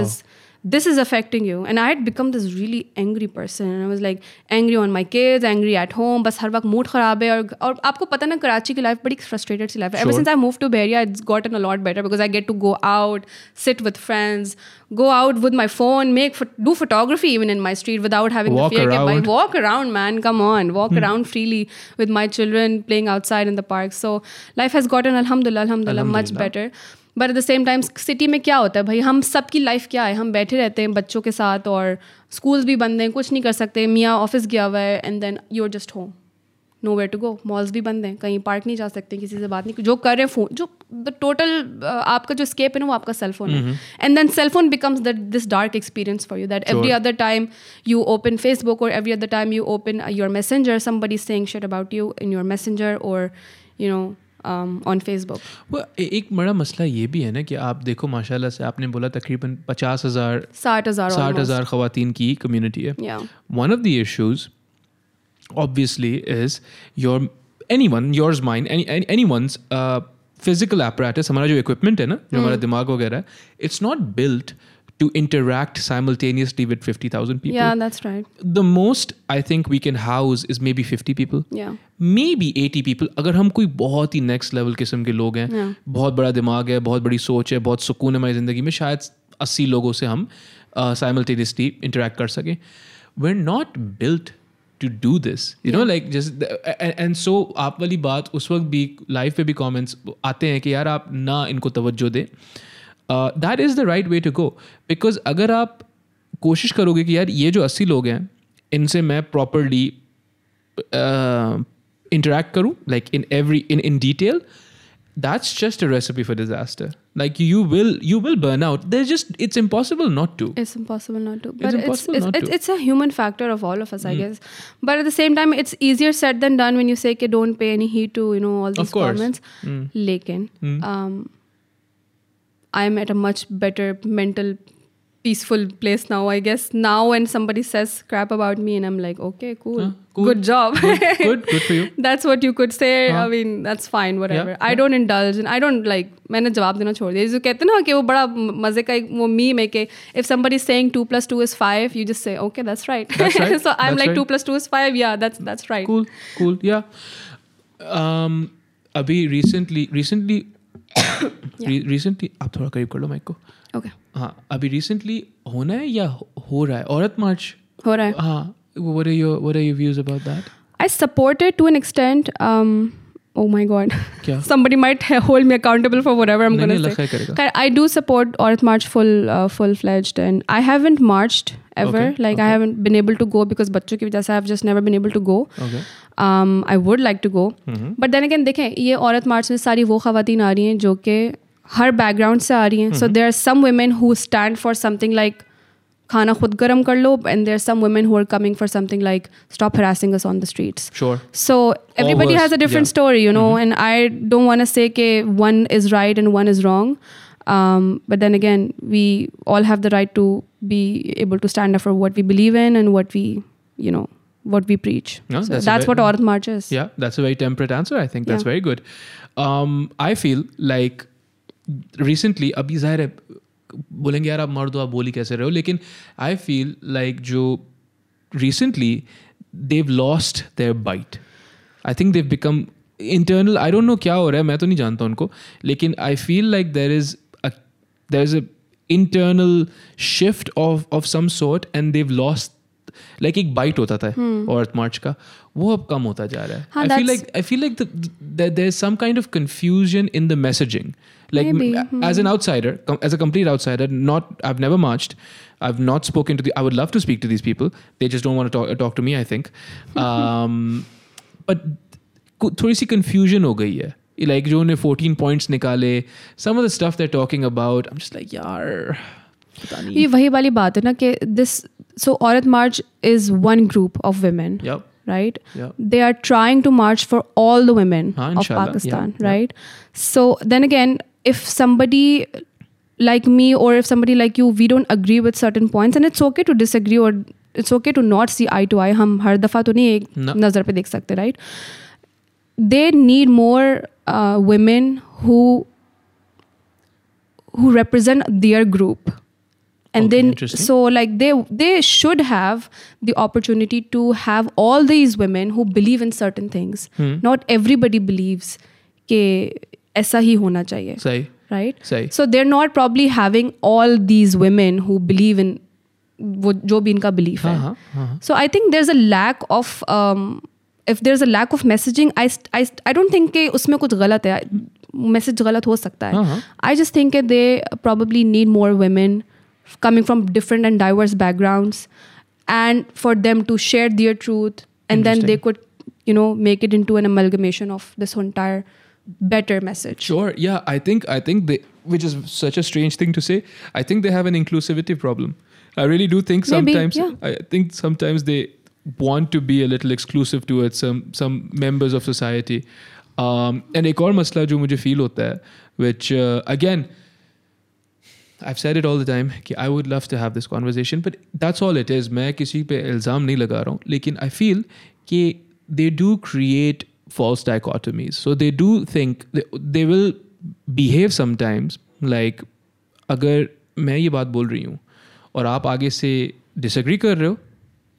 this is affecting you. And i had become this really angry person. And i was like angry on my kids angry at home. But har mood kharab hai. Aur aapko pata na karachi life, but it's frustrated si life ever since i moved to Bahria, it's gotten a lot better because i get to go out sit with friends go out with my phone make do photography even in my street without having walk the fear around. Walk around man. Come on. Walk hmm. around freely with my children playing outside in the park. So life has gotten alhamdulillah, alhamdulillah. much better. But at the same time city में क्या होता है भाई? हम सबकी life क्या है? हम बैठे रहते हैं बच्चों के साथ और स्कूल्स भी बंद हैं कुछ नहीं कर सकते। मियाँ ऑफ़िस गया हुआ है and then you are just home nowhere to go malls भी बंद हैं। कहीं पार्क नहीं जा सकते किसी से बात नहीं। जो कर रहे हैं फ़ोन जो द टोटल आपका जो स्केप है ना वो आपका सेल फ़ोन है। And then cell phone becomes that this dark experience for you that every other time you open Facebook और every other time you open your messenger somebody saying shit about you in your messenger और you know on Facebook वो एक बड़ा मसला ये भी है ना कि आप देखो माशाल्लाह से आपने बोला तकरीबन पचास हज़ार साठ हज़ार साठ हज़ार खुतिन की कम्यूनिटी है। One of the issues obviously is your any one your mind any one physical apparatus हमारा जो इक्विपमेंट है ना जो हमारा hmm. दिमाग वगैरह it's not built to interact simultaneously with 50000 people. Yeah, that's right. the most i think we can house is maybe 50 people. Yeah. maybe 80 people. अगर हम कोई बहुत ही नेक्स्ट लेवल किस्म के लोग हैं Yeah. बहुत बड़ा दिमाग है बहुत बड़ी सोच है बहुत सुकून है हमारी ज़िंदगी में शायद 80 लोगों से हम साइमल्टेनियसली इंटरेक्ट कर सकें। We are not built to do this you know like जैसे एंड सो आप वाली बात उस वक्त भी लाइव पे भी कमेंट्स आते हैं कि यार आप ना इनको तवज्जो दें। That is the right way to go because अगर आप कोशिश करोगे कि यार ये जो अस्सी लोग हैं इनसे मैं प्रॉपरली interact करूं like in every in in detail that's just a recipe for disaster like you will you will burn out there's just it's impossible not to It's impossible not to. But it's impossible it's, not it's, to. it's a human factor of all of us, I guess. But at the same time, it's easier said than done when you say, "Okay, don't pay any heed to you know all these course. comments." Lekin, um, I'm at a much better mental, peaceful place now. I guess now when somebody says crap about me, and I'm like, "Okay, cool, Huh, cool. good job." good good for you that's what you could say हाँ. i mean that's fine whatever Yeah, i don't indulge and i don't like मैंने जवाब देना छोड़ दिया जो कहते हैं ना कि वो बड़ा मजे का एक वो मीम है कि if somebody is saying 2 plus 2 is 5 you just say okay that's right, That's right. so i'm That's like right. 2 plus 2 is 5 yeah that's that's right cool cool yeah um अभी recently recently recently आप थोड़ा करीब कर लो mic को okay हाँ अभी recently होना है या हो रहा है औरत मार्च हो रहा है हाँ what are your what are your views about that I support it to an extent. Um, oh my god. Somebody might hold me accountable for whatever I'm going to say. Khair, I do support Aurat March full uh, full fledged, and I haven't marched ever. Okay, Like okay. I haven't been able to go because बच्चों की वजह से I've just never been able to go. okay Um, I would like to go, Mhm. but then again देखें ये औरत मार्च में सारी वो खातन आ रही हैं जो कि हर बैकग्राउंड से आ रही हैं so there are some women who stand for something like khana khud garam kar lo and there's some women who are coming for something like stop harassing us on the streets. Sure. So everybody has a different yeah. story you know mm-hmm. and i don't want to say that one is right and one is wrong. Um, but then again we all have the right to be able to stand up for what we believe in and what we you know what we preach. No, so that's, that's very, what Aurat march is. Yeah that's a very temperate answer. I think that's yeah. very good. Um, i feel like recently abhi zahir बोलेंगे यार आप मर दो आप बोली कैसे रहे हो? लेकिन आई फील लाइक जो recently they've lost their bite I think they've become internal I don't know क्या हो रहा है मैं तो नहीं जानता उनको लेकिन I feel like there is there is a internal shift of of some sort and they've lost like एक बाइट होता था हम्म। अर्थ मार्च का। वो अब कम होता जा रहा है हाँ, I feel that's- like I feel like the, the, there's some kind of confusion in the messaging like Maybe, m- as an outsider com- as a complete outsider not I've never marched I've not spoken to the I would love to speak to these people they just don't want to talk, talk to me I think um, but कु- थोड़ी सी confusion हो गई है like जो उन्हें 14 points निकाले some of the stuff they're talking about I'm just like यार पता नहीं ये वही वाली बात है ना कि this so Aurat March is one group of women yep right yep they are trying to march for all the women हाँ, of inshallah, Pakistan, yeah, yeah. right? So then again, if somebody like me or if somebody like you, we don't agree with certain points, and it's okay to disagree or it's okay to not see eye to eye. हम हर दफा तो नहीं एक No. नज़र पे देख सकते, right? They need more uh, women who who represent their group and Okay, then interesting. so like they they should have the opportunity to have all these women who believe in certain things Hmm. not everybody believes कि ऐसा ही होना चाहिए सही right सही so they're not probably having all these women who believe in वो जो भी इनका belief हाँ है हाँ हाँ so I think there's a lack of um, if there's a lack of messaging I, st- I, st- I don't think कि उसमें कुछ गलत है मैसेज गलत हो सकता हाँ, है हाँ. I just think that they probably need more women coming from different and diverse backgrounds and for them to share their truth and then they Interesting. could you know make it into an amalgamation of this entire better message Sure. Yeah, I think I think they, which is such a strange thing to say. I think they have an inclusivity problem. I really do think Maybe, sometimes. yeah. I think sometimes they want to be a little exclusive towards some some members of society. Um, and एक और मसला जो मुझे feel होता है, which uh, again. I've said it all the time कि I would love to have this conversation, but that's all it is. मैं किसी पे इल्ज़ाम नहीं लगा रहा हूँ, लेकिन I feel कि they do create false dichotomies so they do think they, they will behave sometimes like अगर मैं ये बात बोल रही हूँ और आप आगे से डिसएग्री कर रहे हो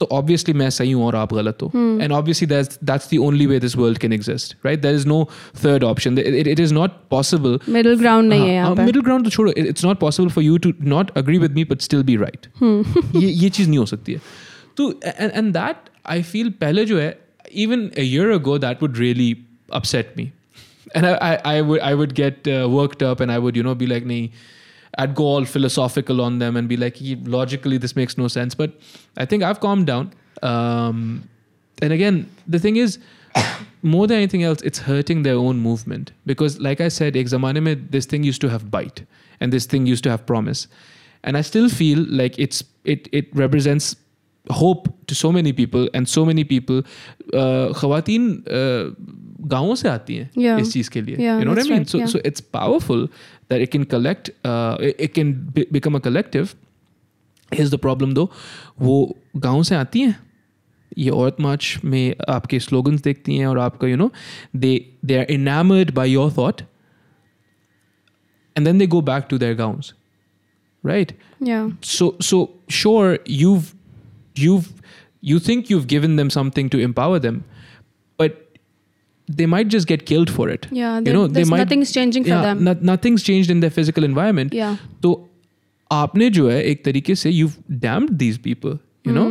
तो ऑब्वियसली मैं सही हूँ और आप गलत हो and obviously that's that's the only way this world can exist right there is no third option it is not possible middle ground नहीं है यहाँ पे मिडिल ग्राउंड तो छोड़ो it's not possible for you to not agree with me but still be right ये ये चीज़ नहीं हो सकती है तो एंड दैट आई फील पहले जो है even a year ago that would really upset me and I, I, I would I would get uh, worked up and I would you know be like nee, I'd go all philosophical on them and be like, logically, this makes no sense. But I think I've calmed down. Um, and again, the thing is, more than anything else, it's hurting their own movement because, like I said, this thing used to have bite and this thing used to have promise, and I still feel like it's it it represents hope to so many people and so many people. Uh, khawateen, uh, गाँवों से आती हैं Yeah. इस चीज़ के लिए Yeah, you know what I that's mean right, so yeah. so it's powerful that it can collect uh, it, it can be, become a collective here's the problem though वो गाँव से आती हैं ये औरत मार्च में आपके स्लोगन्स देखती हैं और आपका you know they they are enamoured by your thought and then they go back to their gowns right yeah so so sure you've you've you think you've given them something to empower them but they might just get killed for it yeah you there- know they there's might nothing's changing for yeah, them no- nothing's changed in their physical environment yeah तो आपने जो है एक तरीके से you damned these people you know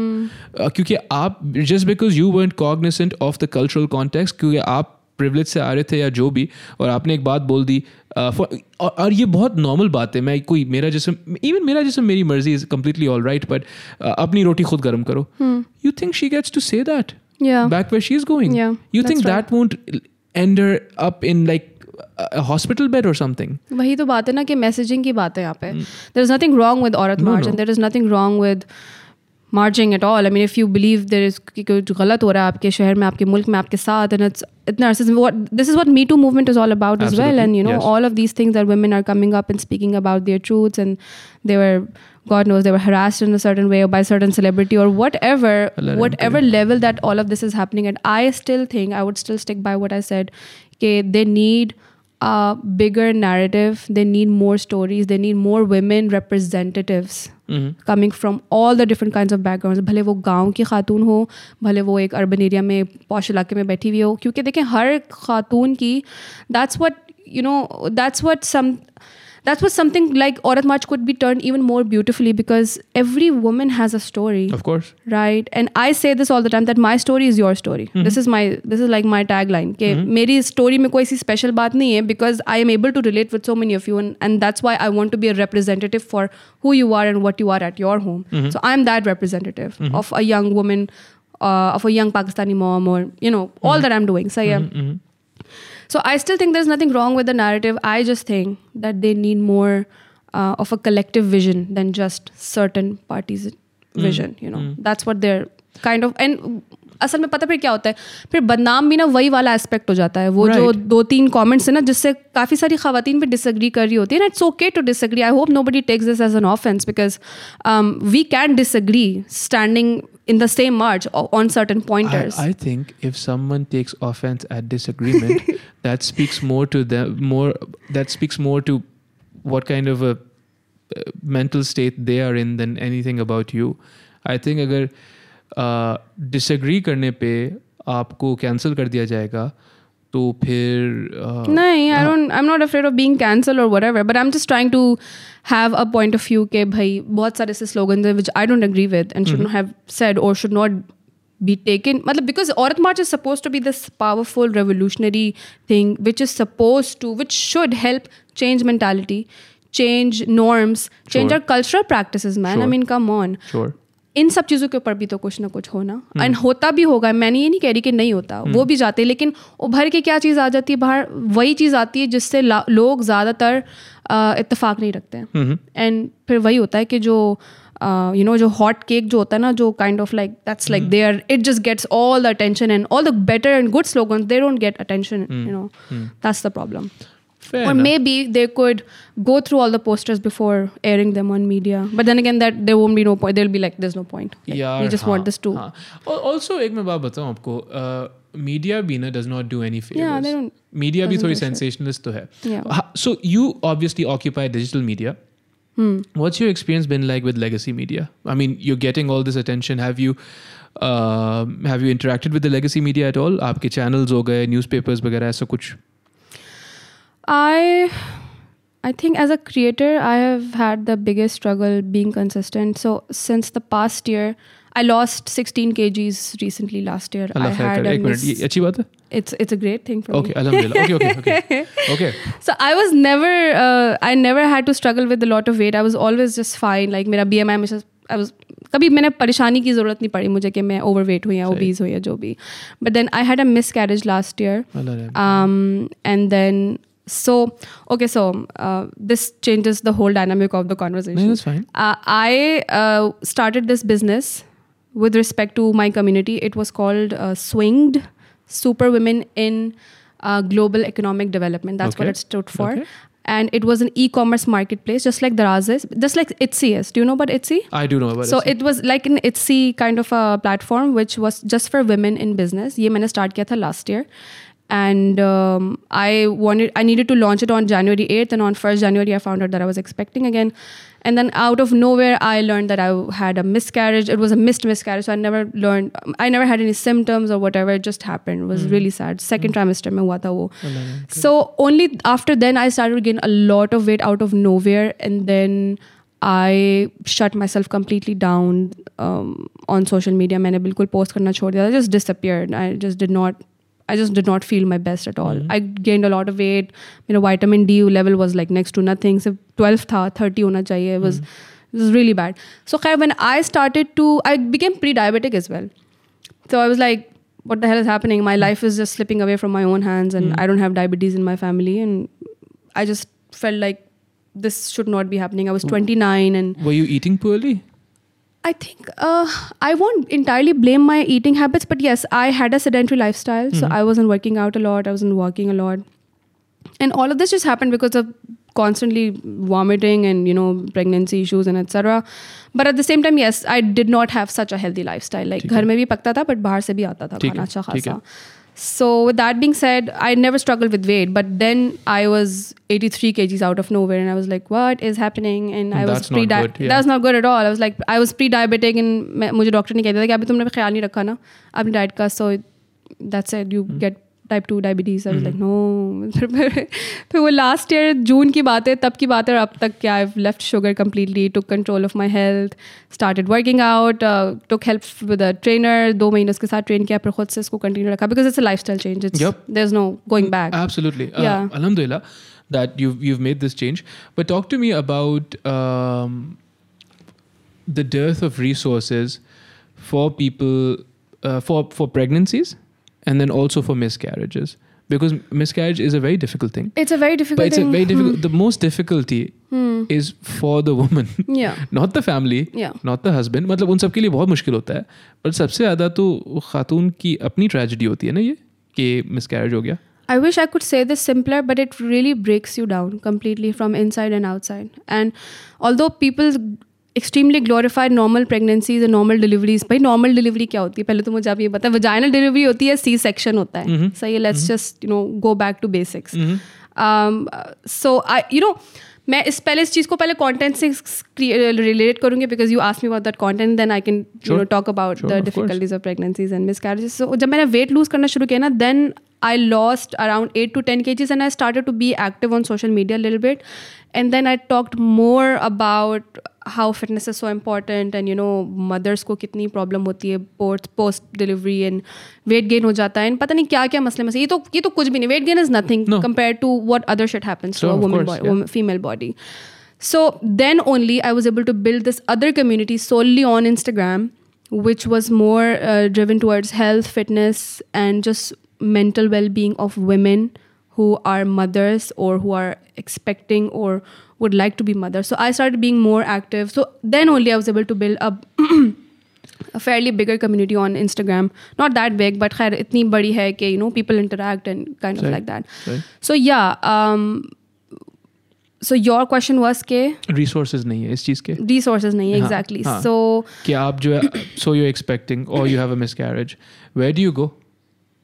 क्योंकि आप just because you weren't cognisant of the cultural context क्योंकि आप प्रिवलेज से आ रहे थे या जो भी और आपने एक बात बोल दी uh, for- और, और ये बहुत नॉर्मल बात है मैं कोई मेरा जिसम इवन मेरा जिसम मेरी मर्जी is completely all right but अपनी रोटी खुद गर्म करो you think she gets to say that yeah back where she's going Yeah, you that's think right. that won't end her up in like a a hospital bed or something वही तो बात है ना कि मैसेजिंग की बात है यहाँ पे there is nothing wrong with औरत No, March no. And there is nothing wrong with marching at all I mean if you believe there is कि कुछ गलत हो रहा है आपके शहर में आपके मुल्क में आपके साथ एंड इट्स इतना this is what me to movement is all about is well Absolutely, and you no yes. all of these things that women are coming up and speaking about their truths and they were god knows they were harassed in a certain way or by certain celebrity or whatever Allah whatever level that all of this is happening at i still think i would still stick by what i said okay they need a bigger narrative they need more stories they need more women representatives Mhm. coming from all the different kinds of backgrounds भले वो गांव की खातून हो भले वो एक urban area में posh इलाके में बैठी हुई हो क्योंकि देखें हर खातून की that's what you know that's what some that was something like Aurat March could be turned even more beautifully because every woman has a story. Of course. Right. And I say this all the time that my story is your story. Mm-hmm. This is my this is like my tagline. Okay. Mm-hmm. Story mein special baat nahi hai because I am able to relate with so many of you and, and that's why I want to be a representative for who you are and what you are at your home. Mm-hmm. So I'm that representative mm-hmm. of a young woman, uh, of a young Pakistani mom or you know, all mm-hmm. that I'm doing. So yeah. Mm-hmm so I still think there's nothing wrong with the narrative. I just think that they need more uh, of a collective vision than just certain parties' vision. You know, that's what they're kind of and असल में पता फिर क्या होता है फिर बदनाम भी ना वही वाला एस्पेक्ट हो जाता है वो जो Right. दो तीन कमेंट्स है ना जिससे काफ़ी सारी खातन भी डिसएग्री कर रही होती है ना it's okay to disagree I hope nobody takes this as an offence because we can disagree standing in the same march o- on certain pointers I, I think if someone takes offense at disagreement, that speaks more to them. More that speaks more to what kind of a uh, mental state they are in than anything about you. I think अगर disagree करने पे आपको cancel कर दिया जाएगा तो फिर नहीं I don't I am not afraid of being cancel और whatever but I am just trying to have a point of view के भाई बहुत सारे ऐसे स्लोगन हैं which I don't agree with and should not have said और should not be taken मतलब because Aurat March is suppose to be this powerful revolutionary thing which is suppose to which should help change mentality change norms change or cultural practice man I mean come on इन सब चीज़ों के ऊपर भी तो कुछ ना कुछ होना। एंड होता भी होगा। मैंने ये नहीं कह रही कि नहीं होता। वो भी जाते हैं लेकिन उभर के क्या चीज़ आ जाती है? बाहर वही चीज़ आती है जिससे लोग ज़्यादातर इतफाक़ नहीं रखते हैं. एंड फिर वही होता है कि जो यू नो जो हॉट केक जो होता है ना जो kind of like that's like there it just gets all the attention and all the better and good slogan they don't get attention you know that's the problem Fair or enough. maybe they could go through all the posters before airing them on media but then again that there won't be no point they'll be like there's no point like, यार we just हाँ, want this to हाँ. Al- also एक मैं बात बताऊँ आपको media भी ना does not do any favors Yeah, they don't- media भी doesn't थोड़ी do shit. sensationalist तो है Yeah. Ha- so you obviously occupy digital media Hmm. what's your experience been like with legacy media i mean you're getting all this attention have you uh, have you interacted with the legacy media at all आपके channels हो गए newspapers वगैरह ऐसा कुछ I I think as a creator I have had the biggest struggle being consistent. So since the past year I lost 16 kgs recently last year. I अल्लाह खैर had करे a एक minute miss- ये अच्छी बात है it's it's a great thing for okay me. alhamdulillah okay okay okay okay So I was never uh, I never had to struggle with a lot of weight. I was always just fine. Like मेरा BMI हमेशा I was कभी मैंने परेशानी की ज़रूरत नहीं पड़ी मुझे कि मैं overweight हुई या सही। obese हुई या जो भी but then I had a miscarriage last year अल्लाह रहम um, and then so okay so uh, this changes the whole dynamic of the no conversation that's fine uh, i uh, started this business with respect to my community it was called uh, swinged super women in uh, global economic development that's Okay. what it stood for Okay. and it was an e-commerce marketplace just like Daraz is just like Etsy is do you know about Etsy I do know about so it it was like an Etsy kind of a platform which was just for women in business. ये मैंने start किया था last year, and um, I wanted I needed to launch it on January 8th, and on 1st January I found out that I was expecting again, and then out of nowhere I learned that I had a miscarriage. It was a missed miscarriage, so I never learned. I never had any symptoms or whatever. It just happened. It was really sad. Second trimester में हुआ था वो. अल्लाह रहम करे. So only after then I started to gain a lot of weight out of nowhere, and then I shut myself completely down um, on social media. मैंने बिल्कुल post करना छोड़ दिया. I just disappeared. I just did not. I just did not feel my best at all. Mm-hmm. I gained a lot of weight. You know, vitamin D level was like next to nothing. So 12 tha, 30 hona chahiye. It was, mm-hmm. it was really bad. So when I started to, I became pre-diabetic as well. So I was like, what the hell is happening? My life is just slipping away from my own hands and mm-hmm. I don't have diabetes in my family. And I just felt like this should not be happening. I was 29 and... Were you eating poorly? I think uh, I won't entirely blame my eating habits, but yes, I had a sedentary lifestyle. Mm-hmm. So I wasn't working out a lot, I wasn't walking a lot. And all of this just happened because of constantly vomiting and you know pregnancy issues and etc but at the same time yes i did not have such a healthy lifestyle like ghar mein bhi pakta tha but bahar se bhi aata tha khana acha khasa so with that being said i never struggled with weight but then i was 83 kgs out of nowhere and i was like what is happening and i was That's not pre good, yeah. that's not good at all i was like i was pre-diabetic and मैं- मुझे doctor ने कह दिया था कि अभी तुमने ख्याल नहीं रखा ना अपनी डाइट का so that's it you Hmm. Type two diabetes I like no फिर वो लास्ट ईयर जून की बात है तब की बात है अब तक क्या I left sugar completely took control of my health started working out took help with a trainer दो महीने उसके साथ ट्रेन किया फिर खुद से इसको कंटिन्यू रखा because it's lifestyle change there is no going back अलहमदिल्ला that you you made this change but talk to me about the dearth of resources for people for for pregnancies and then also for miscarriages because miscarriage is a very difficult thing. It's a very But difficult it's a very difficult. The most difficulty is for the woman, या not the family, या not the husband. मतलब उन सबके लिए बहुत मुश्किल होता है. पर सबसे ज़्यादा तो खातून की अपनी ट्रेजिडी होती है ना ये कि मिसकैरेज हो गया. I wish I could say this simpler, but it really breaks you down completely from inside and outside. And although people extremely glorified normal pregnancies and normal deliveries भाई नॉर्मल डिलीवरी क्या होती है? पहले तो मुझे आप ये पता है वजाइनल डिलीवरी होती है सी सेक्शन होता है। mm-hmm. सही है let's just you know go back to basics so I you know मैं इस पहले इस चीज़ को पहले कॉन्टेंट से रिलेट करूँगी because you ask me about that content then I can you know talk about the difficulties of pregnancies and miscarriage so जब मैंने वेट लूज करना शुरू किया ना then I lost around 8 to 10 kgs and I started to be active on social media a little bit and then I talked more about how fitness is so important and you know mothers को कितनी problem होती है post post delivery and weight gain हो जाता है and पता नहीं क्या क्या मसले मसले ये तो ये तो कुछ भी नहीं weight gain is nothing No. compared to what other shit happens Sure, to a of woman course, body, yeah. woman, female body so then only I was able to build this other community solely on Instagram which was more uh, driven towards health, fitness, and just mental well being of women who are mothers or who are expecting or would like to be mothers. So I started being more active. So then only I was able to build a a fairly bigger community on Instagram. Not that big, but khair, itni badi hai कि you know people interact and kind of Right. like that. Right. So yeah, um, so your question was ke resources नहीं है इस चीज के resources nahi hai हाँ, exactly हाँ. so कि आप जो है so you're expecting or you have a miscarriage where do you go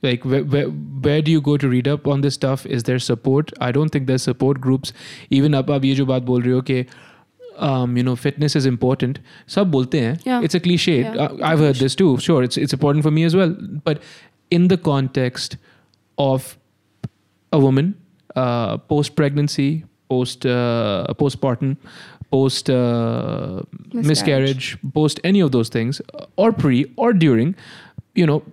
like where, where, where do you go to read up on this stuff is there support i don't think there's support groups even up ab ye jo baat bol rahe ho ke um, you know, fitness is important. Sab bolte hain. Yeah. It's a cliche. Yeah. Uh, I, have heard this too. Sure, it's it's important for me as well. But in the context of a woman, uh, post pregnancy, post uh, postpartum, post uh, miscarriage. miscarriage, post any of those things, or pre or during, you know,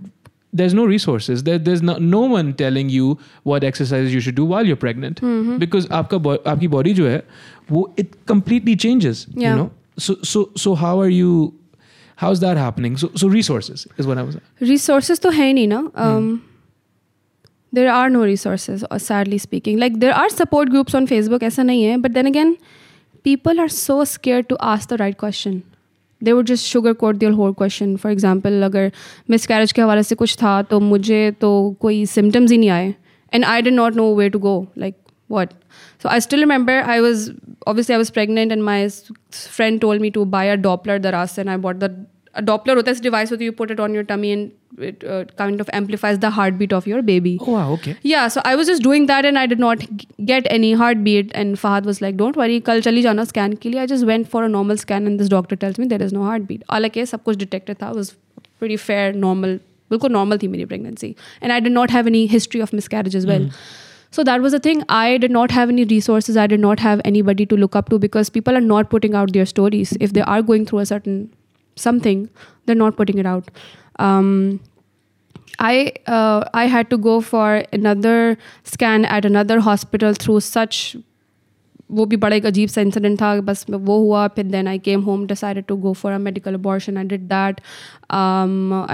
there's no resources. There, there's no, no one telling you what exercises you should do while you're pregnant. Mm-hmm. because aapka bo- body jo hai wo it completely changes yeah. you know? So so so how are you how's that happening? So so resources is what i was saying. resources to hai nahi na um, there are no resources uh, sadly speaking. Like there are support groups on facebook aisa nahi hai but then again people are so scared to ask the right question. They would just sugarcoat their whole question for example अगर miscarriage के हवाले से कुछ था तो मुझे तो कोई सिम्टम्स ही नहीं आए। And I didn't not know way to go like what so I still remember I was obviously I was pregnant and my friend told me to buy a Doppler the rest and I what the Doppler होता है device होती है you put it on your tummy and it uh, kind of amplifies the heartbeat of your baby oh wow okay yeah so i was just doing that and i did not g- get any heartbeat and fahad was like don't worry kal chali jana scan ke liye i just went for a normal scan and this doctor tells me there is no heartbeat हालांकि सब कुछ detected था was pretty fair normal बिल्कुल normal थी मेरी pregnancy and i did not have any history of miscarriage as well so that was the thing i did not have any resources i did not have anybody to look up to because people are not putting out their stories if they are going through a certain something they're not putting it out um, I uh, I had to go for another scan at another hospital through such वो भी बड़ा एक अजीब सा incident था बस वो हुआ फिर then I came home decided to go for a medical abortion I did that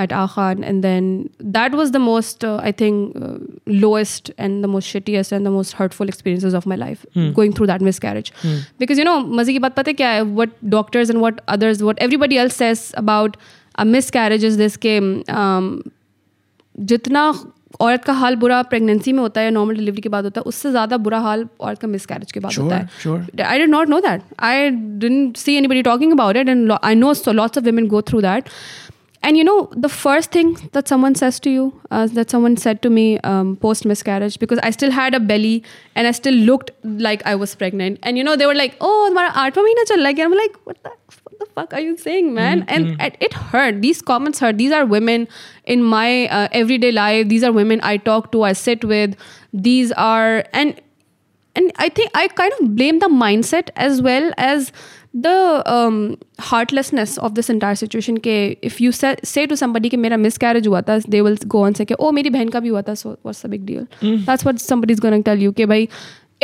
at आखान and then that was the most I think lowest and the most shittiest and the most hurtful experiences of my life going through that miscarriage because you know मजे की बात पता है क्या है what doctors and what others what everybody else says about a miscarriage is this के um, जितना औरत का हाल बुरा प्रेगनेंसी में होता है नॉर्मल डिलीवरी के बाद होता है उससे ज़्यादा बुरा हाल औरत का मिसकैरेज के बाद sure, होता है। I did not know that I didn't see anybody talking about it and I know so lots of women go through that and you know the first thing that someone says to you that someone said to me post miscarriage because I still had a belly and I still looked like I was pregnant and you know they like oh हमारा आठवा महीना चल रहा है fuck are you saying, man? Mm-hmm. And mm. it hurt. These comments hurt. These are women in my uh, everyday life. These are women I talk to, I sit with. These are, and and I think I kind of blame the mindset as well as the um, heartlessness of this entire situation ke if you say, say to somebody that a miscarriage hua tha they will go and say ke oh my behan ka bhi hua tha so what's the big deal mm. that's what somebody's going to tell you ke bhai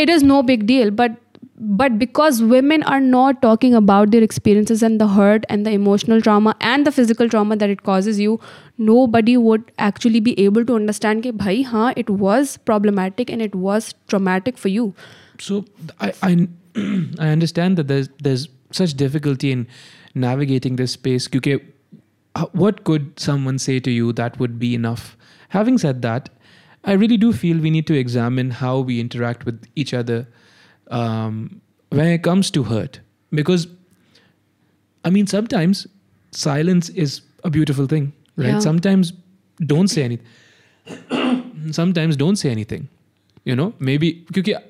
it is no big deal but but because women are not talking about their experiences and the hurt and the emotional trauma and the physical trauma that it causes you nobody would actually be able to understand ke bhai ha it was problematic and it was traumatic for you. So i i, I understand that there's there's such difficulty in navigating this space kyunki uh, what could someone say to you that would be enough? Having said that i really do feel we need to examine how we interact with each other um, when it comes to hurt. Because I mean sometimes silence is a beautiful thing right? Yeah. sometimes don't say anything sometimes don't say anything you know? Maybe because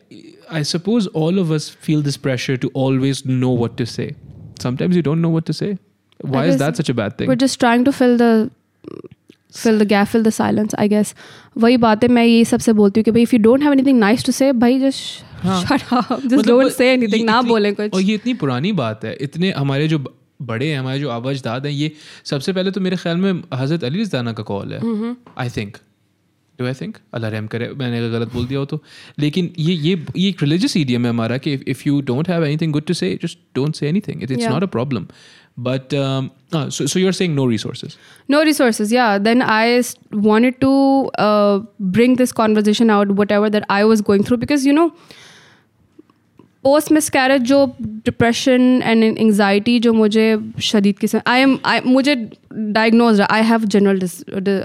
i suppose all of us feel this pressure to always know what to say. Sometimes you don't know what to say. Why is that such a bad thing? we're just trying to fill the fill the gap fill the silence I guess. वही बात है मैं ये सबसे बोलती हूँ कि भाई if you don't have anything nice to say भाई just मतलब don't बस say ये anything ना बोले कुछ। और ये इतनी पुरानी बात है इतने हमारे जो बड़े हैं हमारे जो आवाजदाद हैं ये सबसे पहले तो मेरे ख्याल में हज़रत अली रज़ाना का कॉल है I think do I think Allah रहम करे मैंने अगर गलत बोल दिया हो तो। लेकिन ये ये ये एक रिलीजियस ईडियम है हमारा कि if you don't have anything good to say just don't say anything it's Yeah. Not a problem but so so you are saying no resources no resources yeah then i s- wanted to uh, bring this conversation out whatever that i was going through because you know post miscarriage जो depression and anxiety जो मुझे शदीद किस्म I am आई मुझे diagnose I have general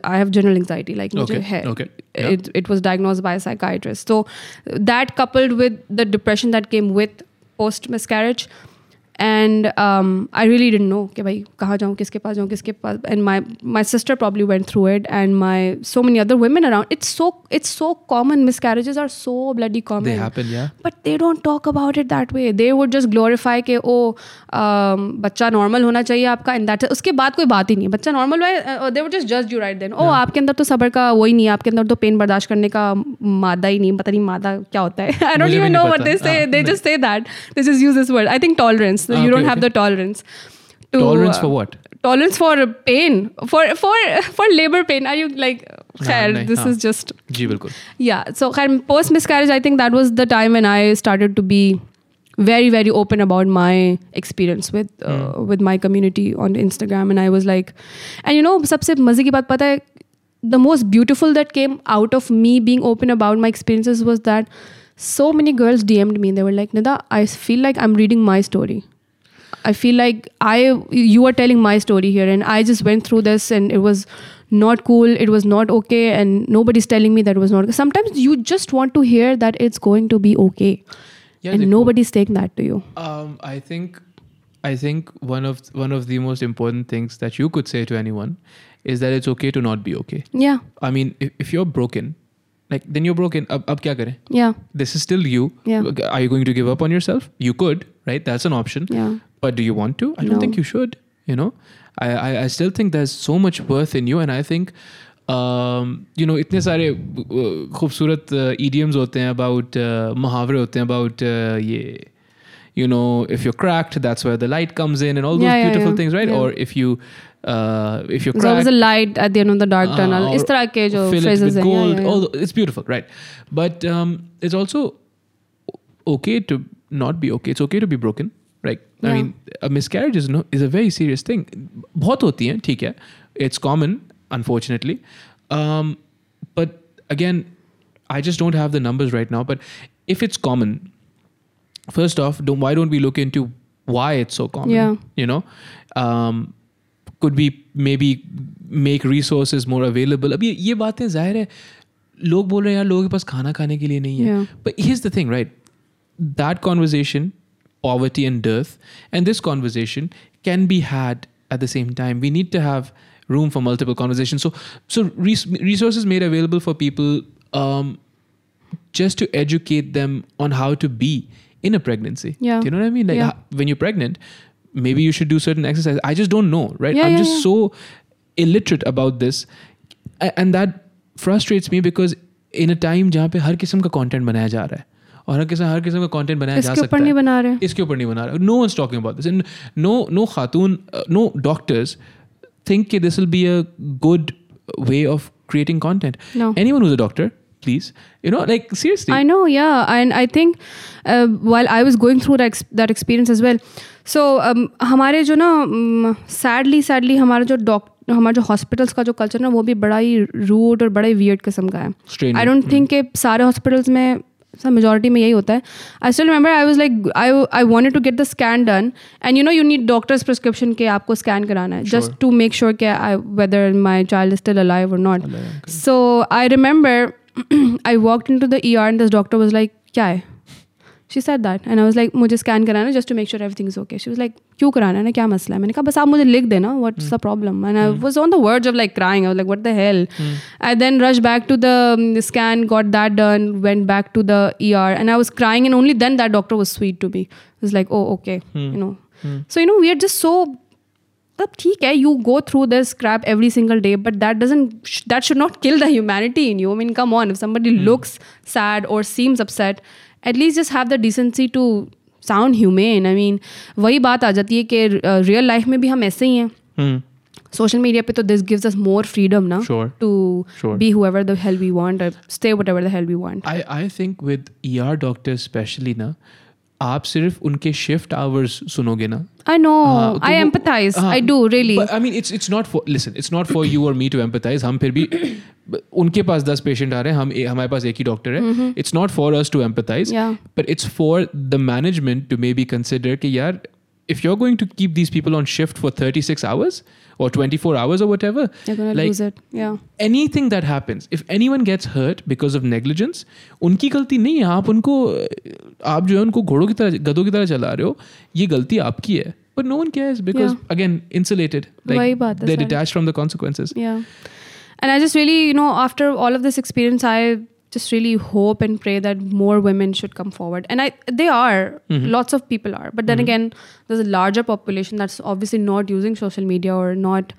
I have general anxiety like मुझे Okay, है okay, yeah. it, it was diagnosed by a psychiatrist so that coupled with the depression that came with post miscarriage and um, I really didn't know कि भाई कहाँ जाऊँ किसके पास जाऊँ किसके पास and my my sister probably went through it and my so many other women around it's so it's so common miscarriages are so bloody common They happen, yeah. but they don't talk about it that way they would just glorify कि ओ um, बच्चा normal होना चाहिए आपका and that उसके बाद कोई बात ही नहीं है बच्चा नॉर्मल है they would just judge you right then ओ आपके अंदर तो सबर का वही नहीं है आपके अंदर तो पेन बर्दाश्त करने का मादा ही नहीं पता नहीं मादा क्या होता है I don't मुझे भी even नहीं know what पता। they say हाँ, they नहीं। just say that they just use this word I think tolerance Ah, you don't okay, have okay. the tolerance to Tolerance uh, for what? tolerance for pain for for for labor pain are you like हाँ, khair, नहीं, this हाँ। is just जी बिल्कुल yeah so post miscarriage i think that was the time when i started to be very very open about my experience with uh, with my community on instagram and i was like and you know सबसे मजे की बात पता है the most beautiful that came out of me being open about my experiences was that so many girls dm'd me they were like nida i feel like i'm reading my story I feel like I you are telling my story here, and I just went through this, and it was not cool. It was not okay, and nobody's telling me that it was not. Sometimes you just want to hear that it's going to be okay, yeah, and nobody's saying that to you. Um, I think, I think one of one of the most important things that you could say to anyone is that it's okay to not be okay. Yeah. I mean, if, if you're broken, like then you're broken ab, ab kya kare? yeah this is still you yeah. are you going to give up on yourself you could right that's an option yeah But do you want to? I don't No. think you should. You know, I, I I still think there's so much worth in you, and I think, um, you know, इतने सारे uh, खूबसूरत uh, idioms होते हैं about uh, मुहावरे होते हैं about uh, ये. You know, if you're cracked, that's where the light comes in, and all those Yeah, yeah, beautiful yeah. things, right? Yeah. Or if you, uh, if you're there's always cracked, a light at the end of the dark uh, tunnel. or इस तरह के जो fill it phrases with हैं. Yeah, gold, yeah, yeah. all the- it's beautiful, right? But um, it's also okay to not be okay. It's okay to be broken, right? I Yeah. mean, a miscarriage is no is a very serious thing. बहुत होती हैं, ठीक है. It's common, unfortunately. Um, but again, I just don't have the numbers right now. But if it's common, first off, don't, why don't we look into why it's so common? Yeah. You know, um, could we maybe make resources more available? अभी ये बातें जाहिर है लोग बोल रहे हैं यार लोगों के पास खाना खाने के लिए नहीं है Yeah. but here's the thing right that conversation poverty and dearth and this conversation can be had at the same time we need to have room for multiple conversations so so res- resources made available for people um, just to educate them on how to be in a pregnancy Yeah. do you know what i mean like Yeah. ho- when you're pregnant maybe you should do certain exercise i just don't know right Yeah, i'm yeah, just yeah. so illiterate about this A- and that frustrates me because in a time जहाँ पे हर किस्म का content बनाया जा रहा है और हर किस्म हर किस्म का कंटेंट बनाया जा सकता ऊपर नहीं है। बना रहे। इसके ऊपर नहीं बना रहा। No one's talking about this no no Khatoon no doctors think कि this will be a good way of creating content. No. anyone who's a doctor please. You know like seriously. I know, yeah, and I think uh, while I was going through that, ex- that experience as well, so um, हमारे जो ना sadly sadly हमारा जो doctor हमारे जो hospitals का जो culture ना वो भी बड़ा ही रूड और बड़ा ही वियर्ड किस्म का है. आई डोंट थिंक कि सारे हॉस्पिटल्स में सब मेजोरिटी में यही होता है। I still remember I was like I I want to get the scan done and you know you need doctors prescription के आपको स्कैन कराना है। जस्ट टू मेक श्योर के I whether my child is still alive और not so I remember I walk into the E R and this doctor was like क्या है? She said that and I was like, मुझे scan कराना है just to make sure everything is okay. She was like, क्यों कराना है ना क्या मसला है? मैंने कहा बस आप मुझे लिख देना what's the problem? And I was on the verge of like crying. I was like, what the hell? I then rushed back to the, um, the scan, got that done, went back to the ER and I was crying and only then that doctor was sweet to me. It was like, oh okay, you know. So you know we are just so अब ठीक है you go through this Krebs every single day but that doesn't that should not kill the humanity in you mean come on if somebody looks sad और seems upset at least just have the decency to sound humane I mean वही बात आ जाती है कि real life में भी हम ऐसे ही हैं। Hmm. सोशल मीडिया पे तो this gives us more freedom ना to be whoever the hell we want stay whatever ever the hell we want I I think with ER doctors specially now, आप सिर्फ़ उनके शिफ्ट आवर्स सुनोगे ना? I know I empathize I do really I mean it's it's not for listen it's not for you और me to empathise हम फिर भी उनके पास दस पेशेंट आ रहे हैं हम हमारे पास एक ही डॉक्टर है। It's not for us to empathize but it's for the management to maybe consider कि यार if you are going to keep these people on shift for thirty six hours or 24 hours or whatever You're gonna like lose it. Yeah. anything that happens if anyone gets hurt because of negligence उनकी गलती नहीं है आप उनको आप जो है उनको घोड़ों की तरह गधों की तरह चला रहे हो ये गलती आपकी है but no one cares because Yeah. again insulated वही like बात है they're सारी। detached from the consequences Yeah. And I just really, you know, after all of this experience, I just really hope and pray that more women should come forward. And I they are. Lots of people are. But then again, there's a larger population that's obviously not using social media or not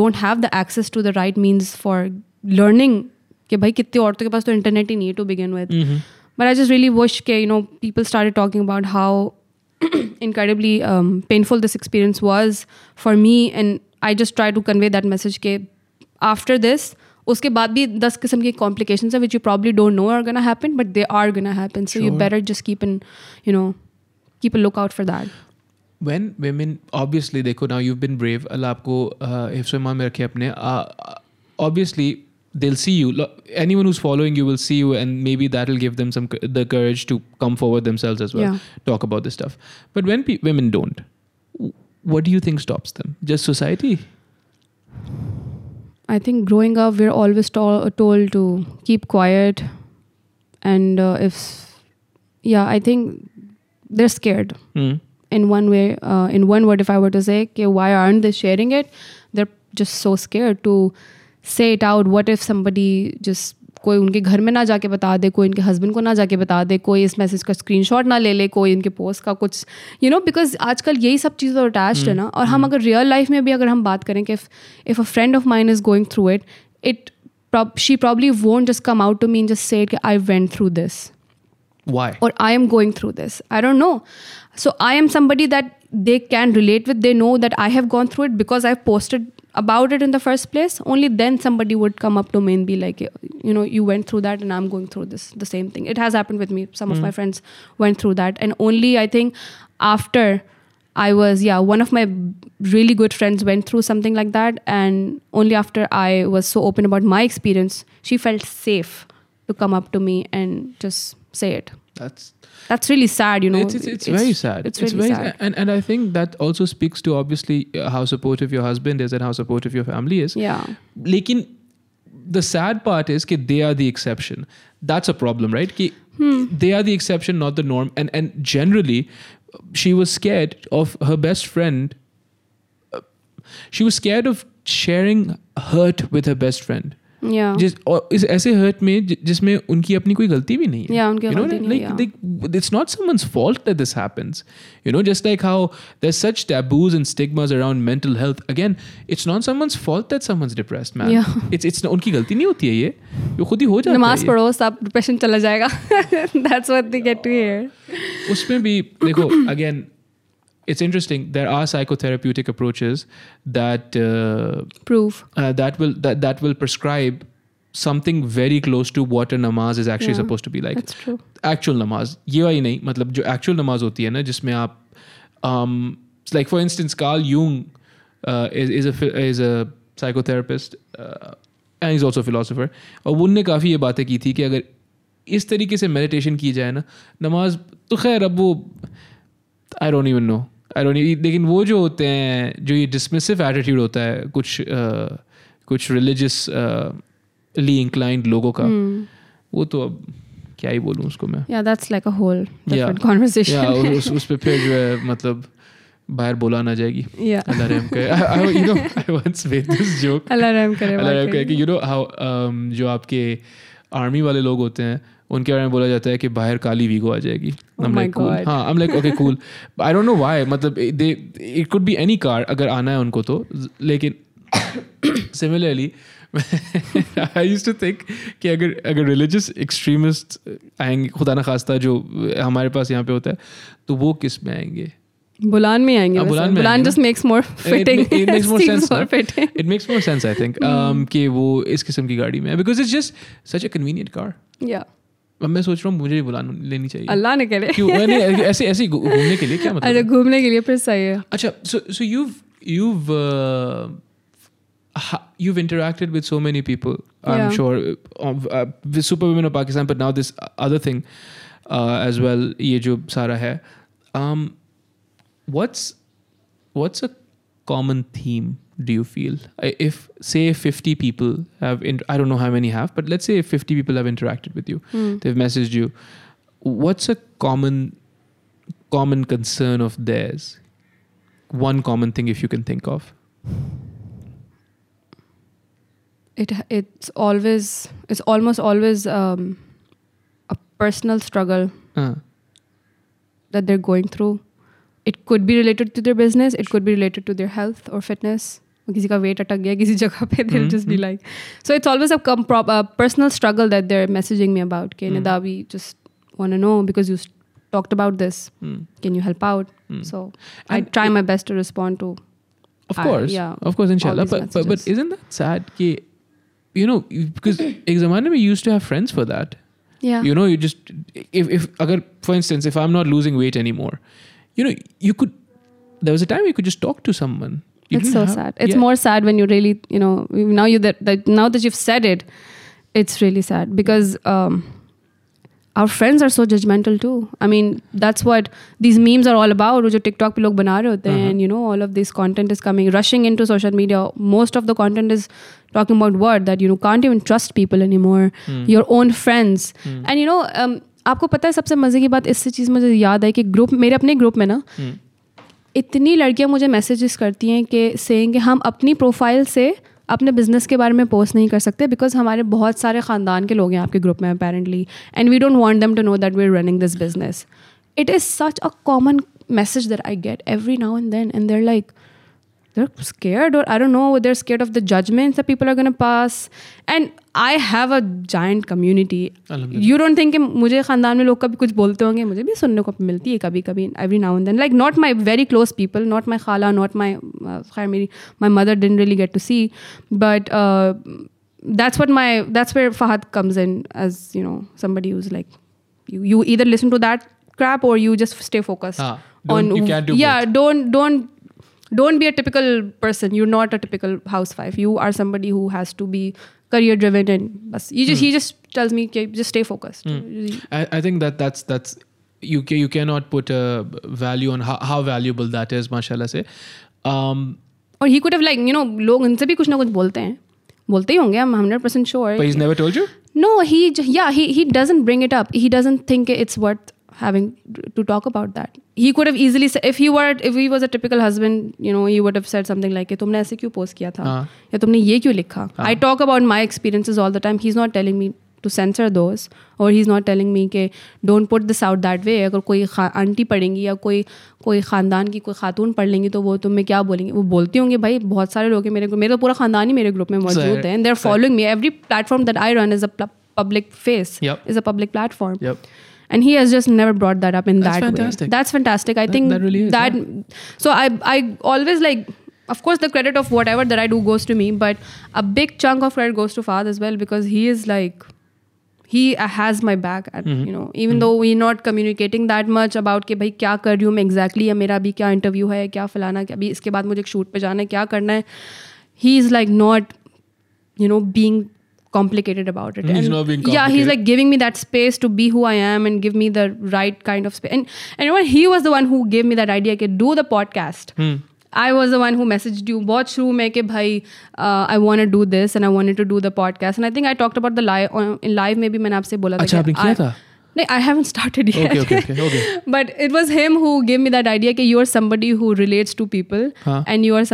don't have the access to the right means for learning कि भाई कितनी औरतों के पास तो internet ही नहीं है to begin with. But I just really wish कि you know people started talking about how incredibly um, painful this experience was for me and I just try to convey that message के after this उसके बाद भी दस किस्म की complication है which you probably don't know are gonna happen but they are gonna happen so you better just keep in you know keep a look out for that when women obviously देखो now you been brave अल्लाह आपको हिफ्स में रखे अपने obviously they'll see you. Anyone who's following you will see you, and maybe that'll give them some the courage to come forward themselves as well, yeah. talk about this stuff. But when pe- women don't, what do you think stops them? Just society? I think growing up we're always to- told to keep quiet and uh, if yeah I think they're scared. Hmm. in one way uh, in one word if i were to say okay, why aren't they sharing it? They're just so scared to say it out. What if somebody just कोई उनके घर में ना जाके बता दे कोई इनके husband को ना जाके बता दे कोई इस मैसेज का स्क्रीनशॉट ना ले ले कोई इनके पोस्ट का कुछ यू नो बिकॉज़ आजकल यही सब चीज़ें तो अटैच्ड है ना और हम अगर रियल लाइफ में भी अगर हम बात करें कि if a friend of mine is going through it it she probably won't just come out to mean just say कि I went through this why or I am going through this. I don't know. So I am somebody that they can relate with. They know that I have gone through it because I've posted about it in the first place. Only then somebody would come up to me and be like, you know, you went through that and I'm going through this, the same thing. It has happened with me. Some of hmm. my friends went through that. And only I think after I was, yeah, one of my really good friends went through something like that. And only after I was so open about my experience, she felt safe to come up to me and just say it that's that's really sad, you know. It's, it's, it's, it's very sad. It's, really very sad. And, and I think that also speaks to obviously uh, how supportive your husband is and how supportive your family is. Yeah. Lekin, the sad part is that they are the exception. That's a problem, right? Ki hmm. They are the exception, not the norm. And, and generally, she was scared of her best friend. Uh, she was scared of sharing hurt with her best friend. ऐसे hurt में जिसमें उनकी अपनी कोई गलती भी नहीं है। You know just like how there such taboos and stigmas around mental health again it's not someone's fault that someone depressed man it's it's उनकी गलती नहीं होती है ये। वो खुद ही हो जाता नमाज़ पढ़ो सब डिप्रेशन चला जाएगा। उसमें भी देखो again it's interesting there are psychotherapeutic approaches that uh, proof uh, that will that that will prescribe something very close to what a namaz is actually Yeah, supposed to be like that's true actual नमाज ये वाली नहीं मतलब जो actual नमाज होती है ना जिसमें आप like for instance Karl Jung is is a psychotherapist and is also philosopher और उनने काफ़ी ये बातें की थी कि अगर इस तरीके से मेडिटेशन की जाए ना नमाज तो खैर अब वो I don't even know I don't लेकिन वो जो होते हैं जो ये डिसमिसिव एटीट्यूड होता है कुछ uh, कुछ रिलीजियस ली इंक्लाइंड लोगों का वो तो अब क्या ही बोलूँ उसको मैं। Yeah that's like a whole different Yeah. या उस उस पे फिर जो है मतलब बाहर बोला ना जाएगी। अल्लाह रहम करे। यू नो आई वांस मेड दिस जोक अल्लाह रहम करे अल्लाह रहम करे कि यू नो हाउ जो आपके आर्मी वाले लोग होते हैं उनके बारे में बोला जाता है कि बाहर काली वीगो आ जाएगी। I like okay cool I don't know why मतलब they it could be any car अगर आना है उनको तो लेकिन similarly I use to think कि अगर अगर रिलीजस एक्सट्रीमिस्ट आएँगे खुदा न खास्ता जो हमारे पास यहाँ पे होता है तो वो किसमें आएँगे? बुलान में आएँगे हाँ, बुलान में just makes more fitting it makes more sense I think कि वो इस किस्म की गाड़ी में है because it's just such a convenient car या अब मैं सोच रहा हूँ मुझे बुलान लेनी चाहिए। अल्लाह ने करे। क्यों? मैंने ऐसे ऐसे घूमने के लिए क्या मतलब? अच्छा घूमने के लिए फिर सही है। अच्छा so so you you you interacted with so many people I am sure with super superwomen of Pakistan but now this other thing as well ये जो सारा है um what's what's a common theme? Do you feel if say 50 people have in, I don't know how many have, but let's say 50 people have interacted with you, Hmm. they've messaged you. What's a common common concern of theirs? one common thing if you can think of it it's always it's almost always um, a personal struggle uh, that they're going through It could be related to their business. It could be related to their health or fitness. किसी का wait अटक गया किसी जगह पे they'll just be like so it's always a, com- pro- a personal struggle that they're messaging me about okay Nida we just want to know because you s- talked about this mm, can you help out mm. so I And try it- my best to respond to of I- course yeah, of course inshallah these but, but but messages. isn't that sad कि you know you- because एक ज़माने में you used to have friends for that yeah you know you just if if अगर for instance if I'm not losing weight anymore you know you could there was a time you could just talk to someone You it's didn't so have- sad it's yeah. more sad when you really you know now you that, that now that you've said it it's really sad because um, our friends are so judgmental too i mean that's what these memes are all about जो tiktok पे लोग बना रहे होते हैं Uh-huh. and you know all of this content is coming rushing into social media most of the content is talking about what that you know can't even trust people anymore Hmm. your own friends Hmm. and you know um, आपको पता है सबसे मज़े की बात इससे चीज़ मुझे याद है कि ग्रुप मेरे अपने ग्रुप में ना Hmm. इतनी लड़कियाँ मुझे मैसेजेस करती हैं कि सेइंग कि हम अपनी प्रोफ़ाइल से अपने बिज़नेस के बारे में पोस्ट नहीं कर सकते बिकॉज़ हमारे बहुत सारे ख़ानदान के लोग हैं आपके ग्रुप में apparently and we don't want them to know that we are running this business it is such a common message that I get every now and then and they're like they're scared or i don't know they're scared of the judgments that people are going to pass. And i have a giant community. You don't think mujhe khandan mein log kabhi kuch bolte honge mujhe bhi every now and then. Like not my very close people not my khala not my uh, my mother didn't really get to see. But uh, that's what my that's where fahad comes in as you know somebody who's like you, you either listen to that crap or you just stay focused ah, on you can't do yeah both. don't don't don't be a typical person you're not a typical housewife you are somebody who has to be career driven and bas, you just he just tells me "Okay, just stay focused I, I think that that's that's you ca- you cannot put a value on how, how valuable that is mashallah say um और ही could have like you know लोग उनसे भी कुछ ना कुछ बोलते हैं बोलते ही होंगे I'm 100% sure but he's never told you no he j- yeah he he doesn't bring it up he doesn't think it's worth having to talk about that he could have easily said if he were if he was a typical husband you know he would have said something like tumne aise kyun post kiya tha Uh. ya tumne ye kyun likha Uh. i talk about my experiences all the time he's not telling me to censor to censor those और he is not telling me के don't put this out that way अगर कोई koi पढ़ेंगी या कोई कोई ख़ानदान की कोई खातून पढ़ लेंगी तो वो तुम्हें क्या बोलेंगे वो बोलती होंगी भाई बहुत सारे लोग हैं मेरे मेरा पूरा ख़ानदान ही मेरे ग्रुप में मौजूद है and they're following me every platform that I run public face. Yep. Is a public platform. Yep. and he has just never brought that up in That's that fantastic. way that's fantastic i That- think that really is, that so i i always like of course the credit of whatever that i do goes to me but a big chunk of credit goes to Fahad as well because he is like he has my back at, Mhm. you know even though we're not communicating that much about कि भाई क्या कर रही हूँ मैं exactly या मेरा अभी क्या इंटरव्यू है क्या फलाना क्या अभी इसके बाद मुझे एक शूट पे जाना है क्या करना है he is like not you know being complicated about it He's And not being yeah he's complicated. like giving me that space to be who i am and give me the right kind of space and, and you know what? he was the one who gave me that idea कि do the podcast hmm. I was the one who messaged you बहुत शुरू में कि भाई uh, I want to do this and I wanted to do the podcast and I think I talked about the live on, in live में भी मैंने आपसे बोला था अच्छा कि आपने किया I- था नहीं I haven't started yet okay okay okay okay but it was him who gave me that idea कि you are somebody who relates to people हाँ. and you are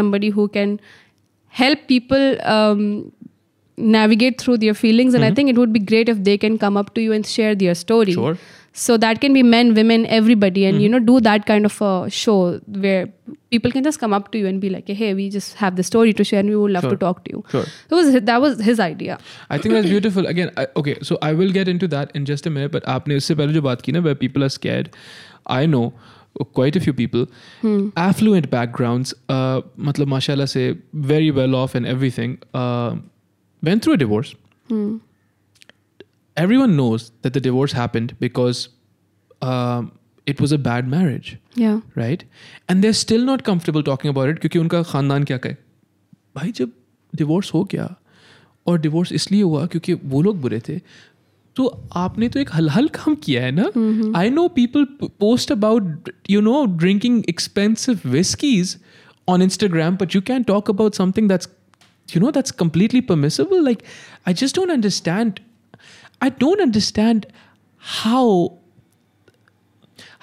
navigate through their feelings and I think it would be great if they can come up to you and share their story Sure. so that can be men women everybody and you know do that kind of a show where people can just come up to you and be like hey we just have the story to share and we would love Sure. to talk to you sure that was hi- that was his idea I think that's beautiful. Again, I, okay, so I will get into that in just a minute. But आपने उससे पहले जो बात की ना, where people are scared, I know quite a few people, affluent backgrounds, uh, मतलब माशाल्लाह से very well off and everything, uh, went through a divorce, Hmm. everyone knows that the divorce happened because um, it was a bad marriage Yeah. right and they're still not comfortable talking about it क्योंकि उनका खानदान क्या कहे भाई जब divorce हो गया और डिवोर्स इसलिए हुआ क्योंकि वो लोग बुरे थे तो आपने तो एक हल हल काम किया है ना I know people post about you know drinking expensive whiskies on Instagram but you can talk about something that's you know that's completely permissible like i just don't understand i don't understand how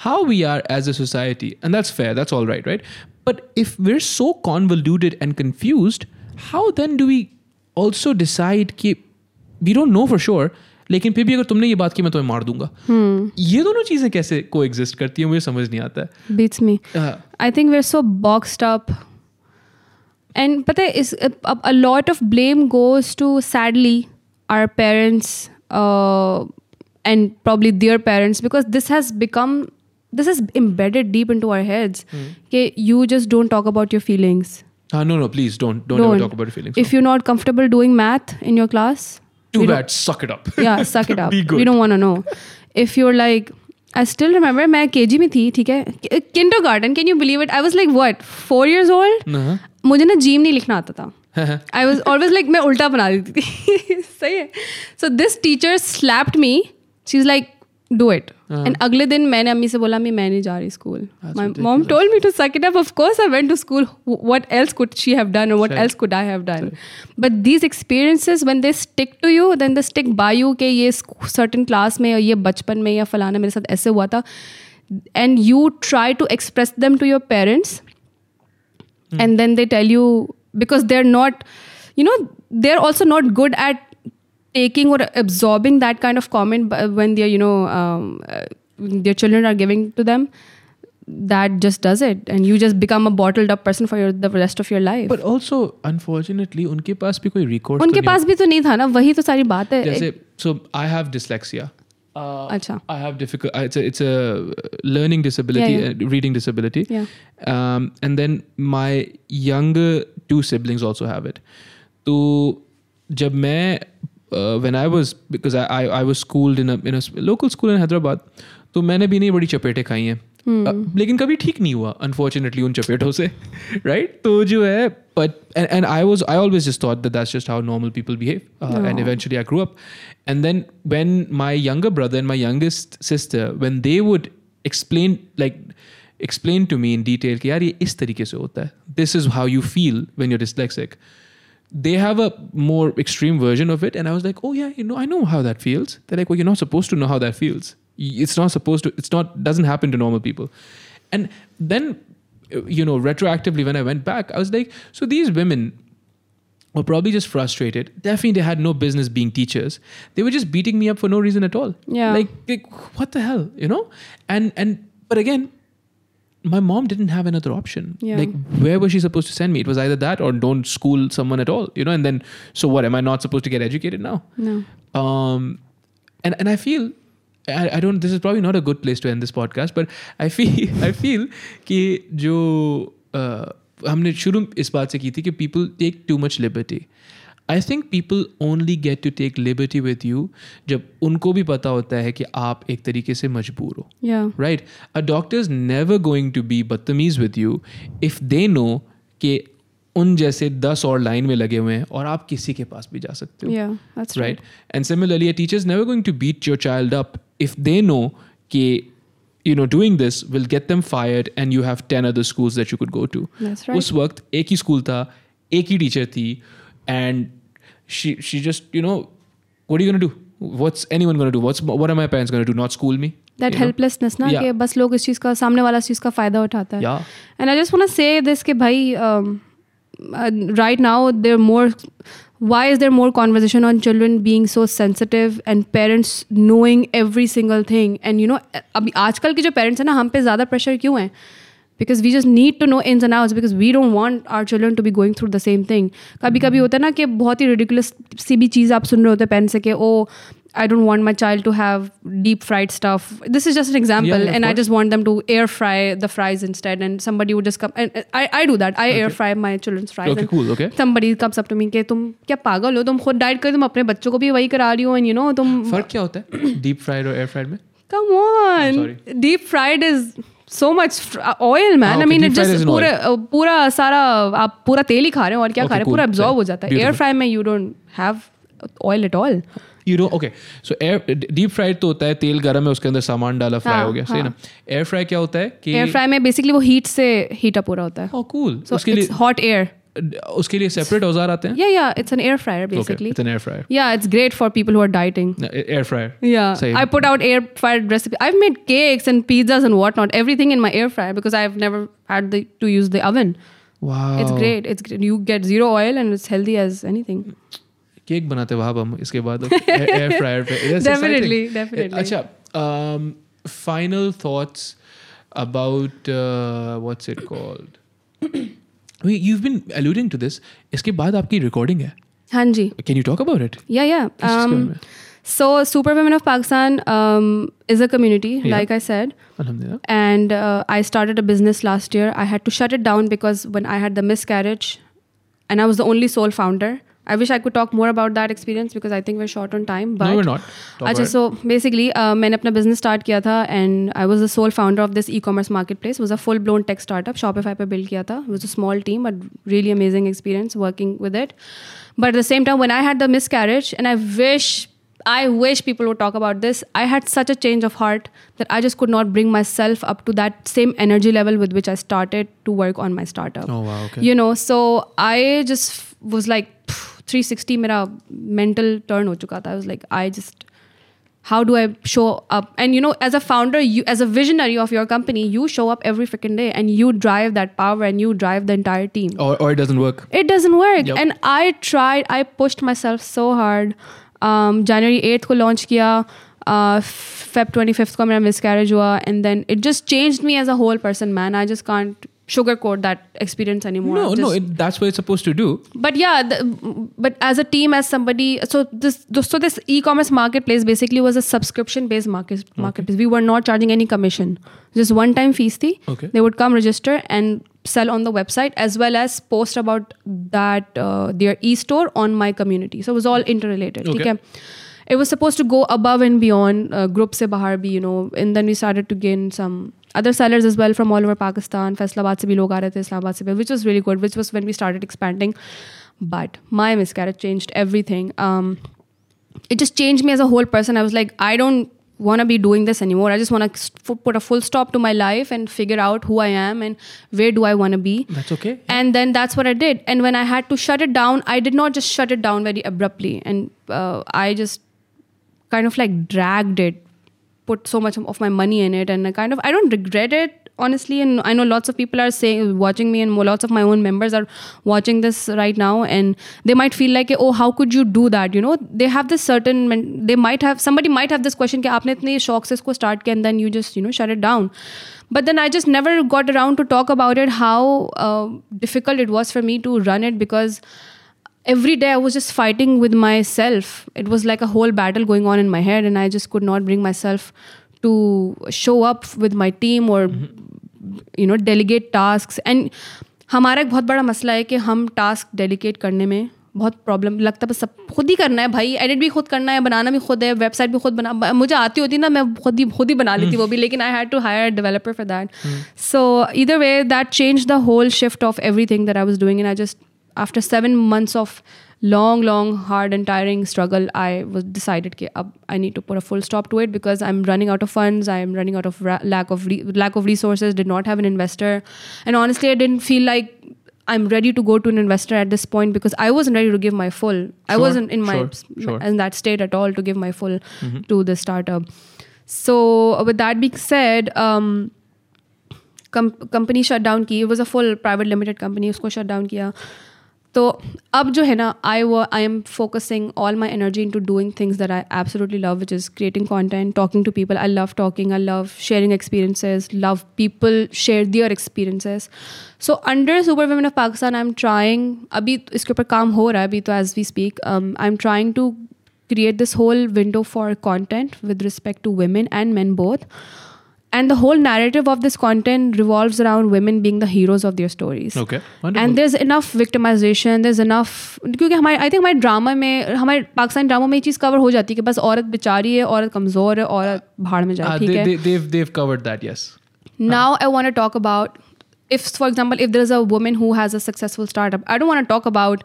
how we are as a society and that's fair that's all right right but if we're so convoluted and confused how then do we also decide कि we don't know for sure लेकिन फिर भी अगर तुमने ये बात की मैं तुम्हें मार दूंगा ये दोनों चीजें कैसे को एग्जिस्ट करती है मुझे समझ नहीं आता है Beats me. Uh, I think we're so boxed up. And but there is a, a, a lot of blame goes to sadly our parents uh, and probably their parents because this has become this is embedded deep into our heads. Okay, you just don't talk about your feelings. ah, no no please don't don't, ever talk about your feelings If you're not comfortable doing math in your class, too we don't- bad suck it up yeah suck it up Be good. we don't want to know if you're like I still remember मैं KG में थी ठीक है kindergarten can you believe it I was like what four years old uh-huh. मुझे ना gym नहीं लिखना आता था। आई वॉज़ ऑलवेज लाइक मैं उल्टा बना देती थी। सही है। So this teacher slapped me she is like do it and अगले दिन मैंने अम्मी से बोला मैं नहीं जा रही school mom me to second up of course I went to school what else could she have done what else could I have done but these experiences when they stick to you then the stick by you के ये certain class में ये बचपन में या फलाना मेरे साथ ऐसे हुआ था। And you try to express them to your parents mm. and then they tell you because they're not you know they're also not good at taking or absorbing that kind of comment when they're you know um, uh, their children are giving to them that just does it. And you just become a bottled up person for your, the rest of your life. But also unfortunately unke paas bhi koi record unke paas bhi to nahi tha na wahi to sari baat hai. जैसे so i have dyslexia Uh, अच्छा I have difficult. It's a it's a learning disability, Yeah, uh, reading disability. Yeah. Um, and then my younger two siblings also have it. तो जब मैं uh, when I was because I, I I was schooled in a in a s- local school in Hyderabad, तो मैंने भी नहीं बड़ी चपेटें खाई हैं. Uh, लेकिन कभी ठीक नहीं हुआ अनफॉर्चुनेटली उन चपेटों से राइट तो जो है but and I was I always just thought that that's just how normal people behave and eventually I grew up. And then when my younger brother and my youngest sister, when they would explain like explain to me in detail कि यार ये इस तरीके से होता है. This is how you feel when you're dyslexic. They have a more extreme version of it, and I was like, oh yeah, you know, I know how that feels. They're like, well, you're not supposed to know how that feels. It's not supposed to. It's not doesn't happen to normal people. And then, you know, retroactively when I went back, I was like, so these women were probably just frustrated. Definitely, they had no business being teachers. They were just beating me up for no reason at all. Yeah. Like, like, what the hell, you know? And and but again, my mom didn't have another option. Yeah. Like, where was she supposed to send me? It was either that or don't school someone at all, you know. And then, so what? Am I not supposed to get educated now? no um and and i feel I, I don't this is probably not a good place to end this podcast but i feel i feel कि जो uh, हमने शुरू इस बात से की थी कि people take too much liberty I think people only get to take liberty with you जब उनको भी पता होता है कि आप एक तरीके से मजबूर हो yeah right a doctor is never going to be बदतमीज with you if they know कि उन जैसे दस और लाइन में लगे हुए हैं और आप किसी के पास भी जा सकते हो yeah that's right, right? And similarly, a teacher is never going to beat your child up if they know that you know doing this will get them fired and you have 10 other schools that you could go to. That's right. उस वक्त एक ही school था एक ही teacher थी and she she just you know what are you going to do? What's anyone going to do? What's what are my parents going to do? Not school me? that You know? helplessness ना Yeah. कि बस लोग इस चीज़ का सामने वाला इस चीज़ का फ़ायदा उठाता है Yeah. And I just want to say this कि भाई um, uh, right now there more why is there more conversation on children being so sensitive and parents knowing every single thing and you know अभी आजकल के जो parents हैं ना हम पे ज़्यादा pressure क्यों है because we just need to know ins and outs because we don't want our children to be going through the same thing कभी कभी होता है ना कि बहुत ही ridiculous सी भी चीज़ आप सुन रहे होते हैं पेरेंट्स से कि ओ I don't want my child to have deep fried stuff. This is just an example, Yeah, yeah, of and I course. just want them to air fry the fries instead. And somebody would just come, and and I, I do that. I air Okay. fry my children's fries. Okay, and cool, okay. Somebody comes up to me कि तुम क्या पागल हो तुम खुद diet कर तुम अपने बच्चों को भी वही करा रही हो and you know तुम फर्क क्या होता है डीप फ्राइड और एयर फ्राइड में come on sorry. deep fried is so much fr- uh, oil man Ah, I okay, mean deep it fried just is in पूरा uh, पूरा सारा आप पूरा तेल ही खा रहे हो और क्या Okay, खा रहे हो cool. पूरा absorb Fair. हो जाता है एयर Beautiful. फ्राई में you don't have oil at all you know okay so air deep fried तो होता है तेल गर्म है उसके अंदर सामान डाला फ्राई हाँ, हो गया सही हाँ. ना? एयर फ्राई क्या होता है कि एयर फ्राई में बेसिकली वो हीट से हीट अप हो रहा होता है। हाँ, ओह कूल उसके लिए हॉट एयर उसके लिए सेपरेट औज़ार आते हैं? या या it's an air fryer basically it's an air fryer या it's great for people who are dieting air fryer या I put out air fryer recipe I have made cakes and pizzas and what not everything in my air fryer because I have never had the to use the oven wow it's great it's great. You get zero oil and it's healthy as anything. Cake बनाते वहाँ हम इसके बाद air fryer पे definitely. अच्छा um, thoughts about uh, what's it called Wait, you've been alluding to this इसके बाद आपकी रिकॉर्डिंग है हाँ जी. can you talk about it Yeah, yeah. किस चीज़ के बारे Um, में? so, Super Women of Pakistan um, is a community, Yeah. like I said. अल्हम्दुलिल्लाह And uh, I started a business last year. I had to shut it down because when I had the miscarriage, and I was the only sole founder. I wish I could talk more about that experience because I think we're short on time. But no we're not Talk अच्छा about it. So basically मैंने अपना business start किया था and I was the soul founder of this e commerce market place was a full blown tech startup Shopify पे build किया था was a small team but really amazing experience working with it but at the same time when I had the miss carriage and I wish I wish people would talk about this. I had such a change of heart that I just could not bring myself up to that same energy level with which I started to work on my startup oh wow okay you know so i just was like pff, 360 मेरा mental turn हो चुका था i was like i just how do i show up and you know as a founder you as a visionary of your company you show up every freaking day and you drive that power and you drive the entire team or, or it doesn't work it doesn't work Yep. and i tried i pushed myself so hard um, january 8th को launch किया uh, feb 25th को मेरा miscarriage हुआ and then it just changed me as a whole person man i just can't sugarcoat that experience anymore. No, Just, no, it, that's what it's supposed to do. But yeah, the, but as a team, as somebody, so this, so this e-commerce marketplace basically was a subscription-based market marketplace. Okay. We were not charging any commission, just one-time fees. Fee. Okay. They would come register and sell on the website as well as post about that uh, their e-store on my community. So it was all interrelated. Okay. okay? It was supposed to go above and beyond uh, group se bahar bhi you know and then we started to gain some other sellers as well from all over Pakistan. Faisalabad se bhi log aa rahe the Islamabad se bhi which was really good which was when we started expanding. But my miscarriage changed everything. Um, it just changed me as a whole person. I was like I don't want to be doing this anymore. I just want to put a full stop to my life and figure out who I am and where do I want to be. That's okay. And then that's what I did. And when I had to shut it down, I did not just shut it down very abruptly. And uh, I just kind of like dragged it, put so much of my money in it. And I kind of, I don't regret it, honestly. And I know lots of people are saying, watching me, and lots of my own members are watching this right now. And they might feel like, oh, how could you do that? You know, they have this certain, men- they might have, somebody might have this question, कि आपने इतने शौक से इसको start किया and then you just, you know, shut it down. But then I just never got around to talk about it, how uh, difficult it was for me to run it because every day I was just fighting with myself. It was like a whole battle going on in my head, and I just could not bring myself to show up with my team or you know delegate tasks. And हमारा एक बहुत बड़ा मसला है कि हम task delicate करने में बहुत प्रॉब्लम लगता है बस सब खुद ही करना है भाई एडिट भी खुद करना है बनाना भी खुद है वेबसाइट भी खुद बना मुझे आती होती ना मैं खुद ही खुद ही बना लेती वो भी लेकिन I had to hire developer for that so either way that change the whole shift of everything that I was doing and I just after seven months of long long hard and tiring struggle i was decided कि अब i need to put a full stop to it because i'm running out of funds i'm running out of ra- lack of re- lack of resources did not have an investor and honestly i didn't feel like i'm ready to go to an investor at this point because i wasn't ready to give my full i Sure, wasn't in my sure, sure. in that state at all to give my full to the startup so with that being said um company shut down की was a full private limited company उसको shut down किया तो अब जो है ना I वो I am focusing all my energy into doing things that I absolutely love which is creating content talking to people I love talking I love sharing experiences love people share their experiences so under super women of Pakistan I am trying अभी इसके ऊपर काम हो रहा है अभी तो as we speak I am trying to create this whole window for content with respect to women and men both and the whole narrative of this content revolves around women being the heroes of their stories Okay. and Wonderful. there's enough victimization there's enough क्योंकि हमारे I think हमारे drama में हमारे Pakistani drama में ये चीज़ cover हो जाती है कि बस औरत बेचारी है औरत कमज़ोर है औरत भाड़ में Ah, जाए ठीक they, है they, they've they've covered that. Yes. now i want to talk about if for example if there's a woman who has a successful startup i don't want to talk about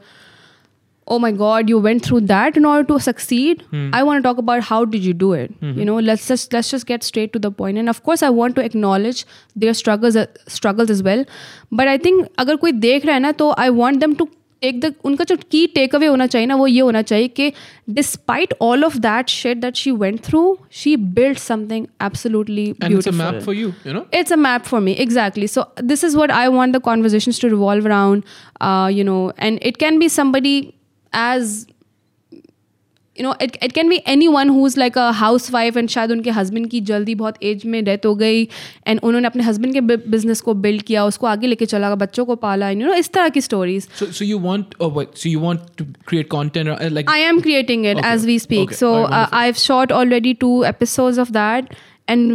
oh my god you went through that in order to succeed i want to talk about how did you do it you know let's just let's just get straight to the point and of course i want to acknowledge their struggles struggles as well but i think अगर कोई देख रहा है ना तो i want them to take the उनका जो की टेक अवे होना चाहिए ना वो ये होना चाहिए कि despite all of that shit that she went through she build something absolutely And it's a map for you. You know. it's a map for me exactly so this is what i want the conversations to revolve around uh, you know and it can be somebody as you know it, it can be anyone who's like a housewife and शायद उनके husband की जल्दी बहुत as में death हो गई and उन्होंने अपने हस्बैंड के बिजनेस को बिल्ड किया उसको आगे लेके चला बच्चों को पाला यू नो इस तरह की stories So so you want oh wait so you want to create content or, uh, like I am creating it Okay, as we speak. okay, So alright, And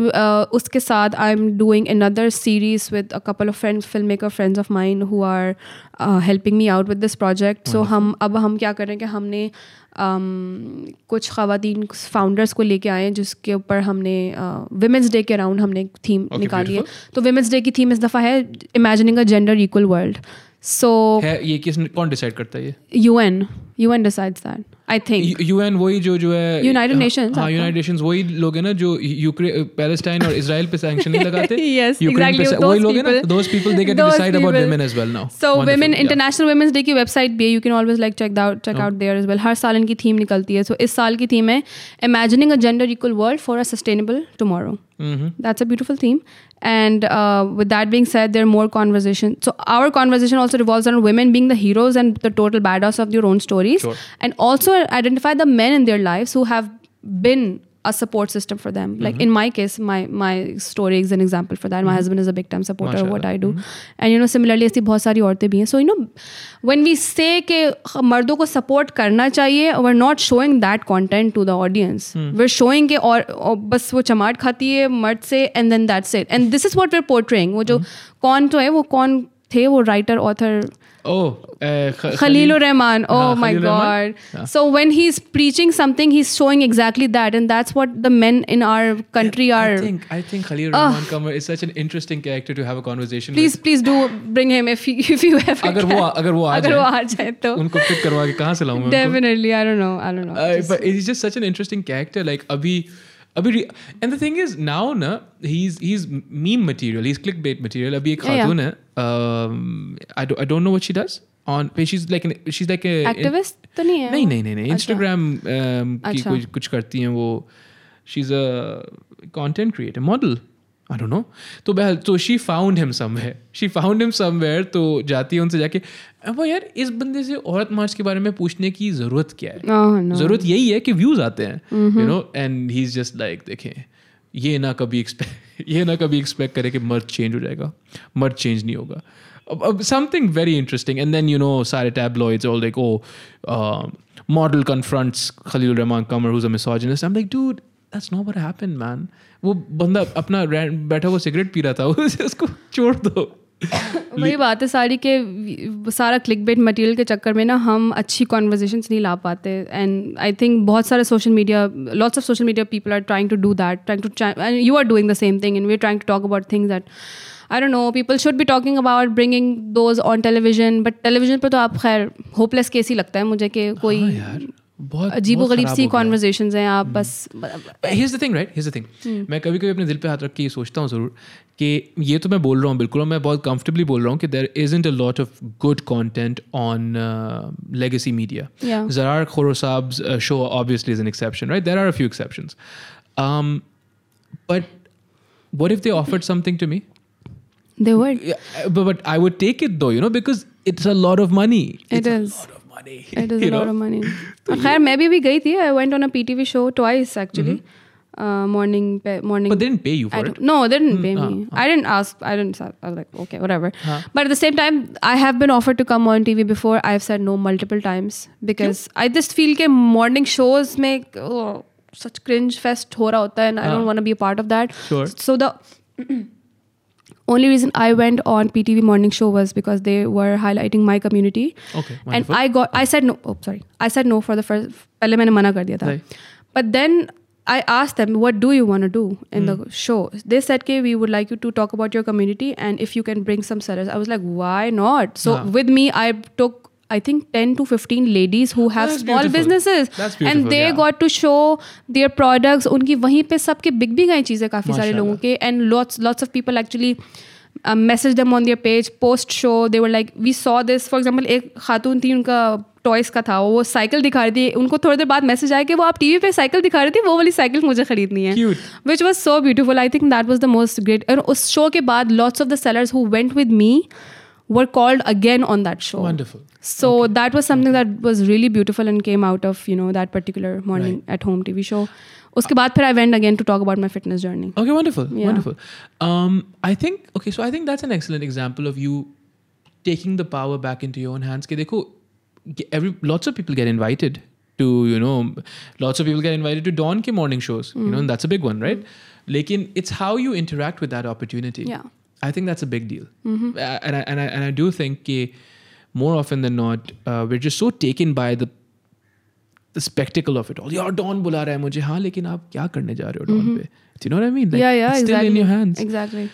उसके साथ I am doing another series with a couple of friends film maker friends of mine who are helping me out with this project so हम अब हम क्या कर रहे हैं कि हमने um, कुछ खातन फाउंडर्स को लेके आए हैं जिसके ऊपर हमने वुमेंस डे के अराउंड हमने थीम okay, निकाली है तो वेमेंस डे की थीम इस दफ़ा है imagining a gender equal world so ये किस कौन डिसाइड करता है ये UN UN decides that I think UN वही जो जो है United हाँ, Nations, हाँ यूनाइटेड नेशंस वही लोग हैं ना जो यूक्रेन पैलेस्टाइन और इसराइल पे सैंक्शन नहीं लगाते? Yes, exactly, वही those लोग हैं ना people. those people they get to Those decide about people. women as well So women yeah. International women's day की वेबसाइट भी है you can always like check out check out there as well हर साल इनकी theme निकलती है। सो इस साल की थीम है imagining a gender equal world for a sustainable tomorrow that's a beautiful theme. And uh, with that being said there are more conversations so our conversation also revolves around women being the heroes and the total badass of their own stories Sure. and also identify the men in their lives who have been a support system for them like in my case my my story is an example for that my husband is a big time supporter of what i do and you know similarly ऐसी बहुत सारी औरतें भी हैं so you know when we say कि मर्दों को support करना चाहिए we're not showing that content to the audience we're showing कि और, और बस वो चमाट खाती है मर्द से and then that's it and this is what we're portraying वो जो कौन तो है वो कौन थे वो writer author Khalil Rahman oh my god so when he is preaching something he is showing exactly that and that's what the man in our country or I think Khalil Rahman का is such an interesting character to have a conversation please please do bring him if if you have अगर वो अगर वो आ अगर वो आ जाए तो उनको पिक करवा के कहां से लाऊं मैं definitely I don't know I don't know but it is just such an interesting character like अभी Like Abhi, Abhi, re- and the thing is now, na he's he's meme material. He's clickbait material. Abhi ek Yeah, yeah. khatun hai. Um, I don't I don't know what she does on. She's like an she's like a Activist तो नहीं है नहीं वो? नहीं नहीं नहीं अच्छा। Instagram um, की अच्छा। कुछ कुछ करती हैं वो she's a content creator model I don't know. तो बहल तो she found him somewhere. She found him somewhere तो जाती है उनसे जाके अब यार इस बंदे से औरत मार्च के बारे में पूछने की ज़रूरत क्या है? Oh, no. ज़रूरत यही है कि व्यूज़ आते हैं you know and he is just like देखें ये ना कभी एक्सपेक्ट ये ना कभी एक्सपेक्ट करे कि मर्द चेंज हो जाएगा मर्द चेंज नहीं होगा। Something very interesting and then you know सारे tabloids all like oh model confronts Khalil Rahman Qamar who's a misogynist I am like dude that's not what happened man वो बंदा अपना बैठा हुआ सिगरेट पी रहा था उसको छोड़ दो। वही बात है सारी के सारा क्लिक बेट मटीरियल के चक्कर में ना हम अच्छी कॉन्वर्जेशंस नहीं ला पाते। एंड आई थिंक बहुत सारे social media lots of social media people are trying to do that trying to and you are doing the same thing and we are trying to talk about things that I don't know people should be talking about bringing those on television but television पर तो आप खैर hopeless case ही लगता है मुझे कि कोई हाँ बहुत अजीब बहुत गरीब खराब सी हो गया। कॉन्वर्जेशन हैं आप बस here's the thing right here's the thing मैं कभी कभी अपने दिल पे हाथ रख के ये सोचता हूँ ज़रूर कि ये तो मैं बोल रहा हूँ बिल्कुल और मैं बहुत कंफर्टेबली बोल रहा हूँ कि देर isn't a lot of good content on legacy media Yeah. Zarar Khorosab's uh, show obviously is an exception, right? There are a few exceptions. Um, but what if they offered something to me? They word Yeah, but, but I would take it though, you know, because it's a lot of money. It it's is. a lot of money. It is you a lot know? of money. खैर मैं भी भी गई थी I went on a PTV show twice actually uh, morning pe- morning. But they didn't pay you I for don't- it. no, they didn't Hmm, pay ah, me. ah. I didn't ask. I didn't. I was like, okay, whatever. Huh. But at the same time, I have been offered to come on TV before. I've said no multiple times because I just feel that morning shows make oh, such cringe fest ho raha hota hai and I Ah. don't want to be a part of that. Sure. So the only reason i went on ptv morning show was because they were highlighting my community. Okay and i got i said no oh sorry. I said no for the first pehle maine mana kar right. but then i asked them what do you want to do in mm. the hmm. show? They said okay we would like you to talk about your community and if you can bring some sellers. I was like why not? So yeah. with me i took I think 10 to 15 ladies who have That's small beautiful. businesses. And they yeah. got to show their products. उनकी वहीं पे सबके बिक भी गई चीज़ें काफ़ी सारे. लोगों के and lots lots of people actually um, messaged them on their page post show they were like we saw this for example एक खातून थी उनका टॉयस का था वो साइकिल दिखा रही थी उनको थोड़ी देर बाद मैसेज आया कि वो आप टीवी पे साइकिल दिखा रही थी वो वाली साइकिल मुझे खरीदनी है which was so beautiful I think that was the most great और उस शो के बाद lots of the sellers who went with me were called again on that show Wonderful. so that was something that was really beautiful and came out of you know that particular morning at home tv show उसके बाद फिर I went again to talk about my fitness journey Okay, wonderful, Yeah. wonderful. Um, I think okay, so I think that's an excellent example of you taking the power back into your own hands. कि देखो, ge- every lots of people get invited to you know, lots of people get invited to Dawn के morning shows. You know, and that's a big one, right? Lekin it's how you interact with that opportunity. Yeah. I think that's a big deal. Mm-hmm. Uh, and, I, and, I, and I do think that more often than not, uh, we're just so taken by the the spectacle of it all. Yaar, Dawn bula raha mujhe. Haan, lekin aap kya karne ja rahe ho Dawn mm-hmm. pe? Do you know what I mean? Like, yeah, yeah, it's still exactly. in your hands. Exactly.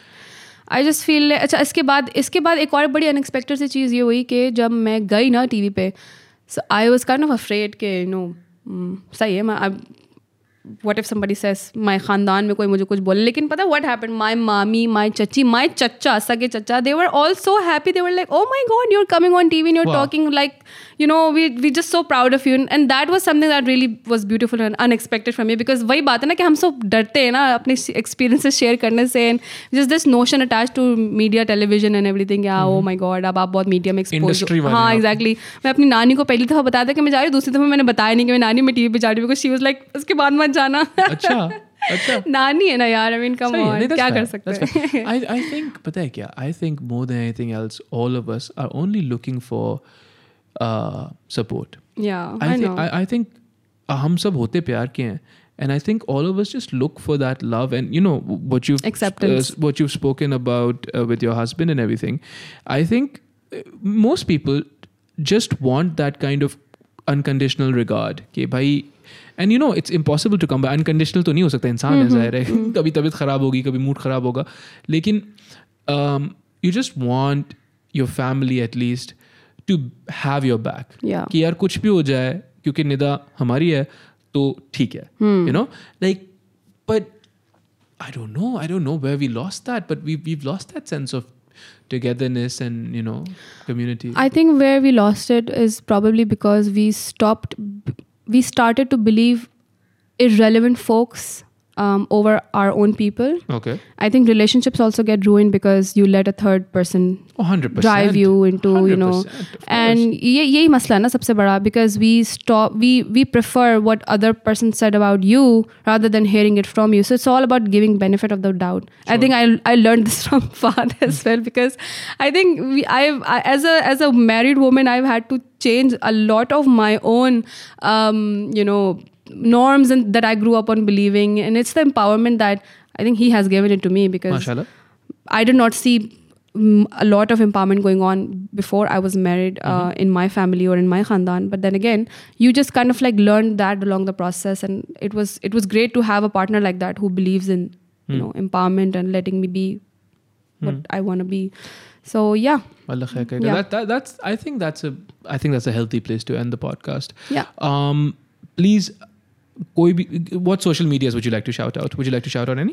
I just feel अच्छा इसके बाद इसके बाद एक और बड़ी unexpected सी चीज़ ये हुई कि जब मैं गई ना टी वी पे so I was kind of afraid के नो सही है मैं what if somebody says my खानदान में कोई मुझे कुछ बोले लेकिन पता व्हाट है माय मामी माय चची माय चचा सगे चचा they were all so happy they were like oh my god you are coming on TV we you are talking like you know we we just so proud of you and that was something that really was beautiful and unexpected from you because वही बात है ना कि हम सब डरते हैं ना अपने एक्सपीरियंसेस शेयर करने से and just this notion attach to media television and everything oh my god अब आप बहुत मीडिया में एक्सपोज हाँ. एग्जैक्टली मैं अपनी नानी को पहली दफ़ा बताया था कि मैं जा रही हूँ दूसरी दफ़ा मैंने बताया नहीं कि मैं नानी मैं टी वी पर जा रही हूँ बिकॉज़ शी वॉज़ लाइक उसके बाद में मत जाना अच्छा अच्छा नानी है ना यार आई मीन कम सही है, नहीं, ऑन that's क्या fair, कर सकते that's हैं fair. I, I think पता है क्या I think more than anything else all of us are only looking for uh, support yeah I, I think know I, I think uh, हम सब होते प्यार के हैं and I think all of us just look for that love and you know what you've Acceptance. uh, what you've spoken about uh, with your husband and everything I think uh, most people just want that kind of unconditional regard कि भाई and you know it's impossible to come by unconditional तो नहीं हो सकता इंसान है जाहिर है कभी तबीयत खराब होगी कभी मूड खराब होगा लेकिन you just want your family at least to have your back कि यार कुछ भी हो जाए क्योंकि निदा हमारी है तो ठीक है you know like but I don't know I don't know where we lost that but we we lost that sense of togetherness and you know community i think where we lost it is probably because we stopped b- we started to believe irrelevant folks um, over our own people. Okay. I think relationships also get ruined because you let a third person 100%. drive you into you know, and ये must मसला na sabse bada because we stop we we prefer what other person said about you rather than hearing it from you. So it's all about giving benefit of the doubt. Sure. I think I I learned this from Fahad as well because I think we I've I, as a as a married woman I've had to change a lot of my own um, you know norms and that I grew up on believing and it's the empowerment that I think he has given it to me because Mashallah. I did not see mm, a lot of empowerment going on before I was married uh, in my family or in my khandan. But then again, you just kind of like learned that along the process, and it was it was great to have a partner like that who believes in you know empowerment and letting me be what I want to be. So yeah, Allah. Yeah. That, that that's I think that's a I think that's a healthy place to end the podcast. yeah. Um, please, कोई भी what social medias would you like to shout out would you like to shout out any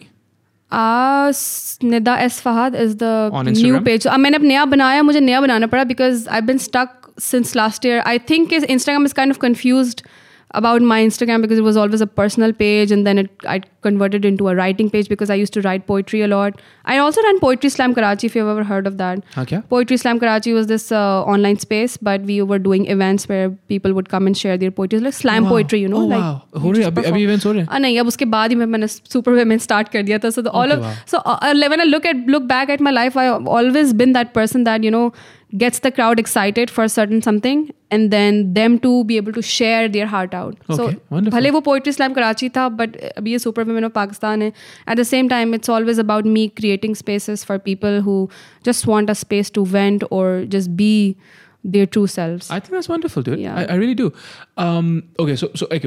Nida S is the new page मैंने अब नया बनाया मुझे नया बनाना पड़ा because I been stuck since last year I think Instagram is kind of confused about my Instagram because it was always a personal page, and then it I converted into a writing page because I used to write poetry a lot. I also ran Poetry Slam Karachi, if you've ever heard of that. हाँ क्या Poetry Slam Karachi was this uh, online space, but we were doing events where people would come and share their poetry, like slam Wow. poetry, you know, Oh, like wow. हो रहे हैं? अभी अभी events हो रहे हैं Ah, नहीं अब उसके बाद ही मैं मैंने सुपर वुमेन स्टार्ट कर दिया था so all Okay, of wow. So when I look at look back at my life I always been that person that you no gets the crowd excited for certain something and then them to be able to share their heart out so Okay, wonderful. भले वो poetry slam Karachi था but अभी ये super women of Pakistan है eight the same time it's always about me creating spaces for people who just want a space to went और just be their true selves I think that's wonderful, dude. Yeah. I, I really do. Um, okay, so so एक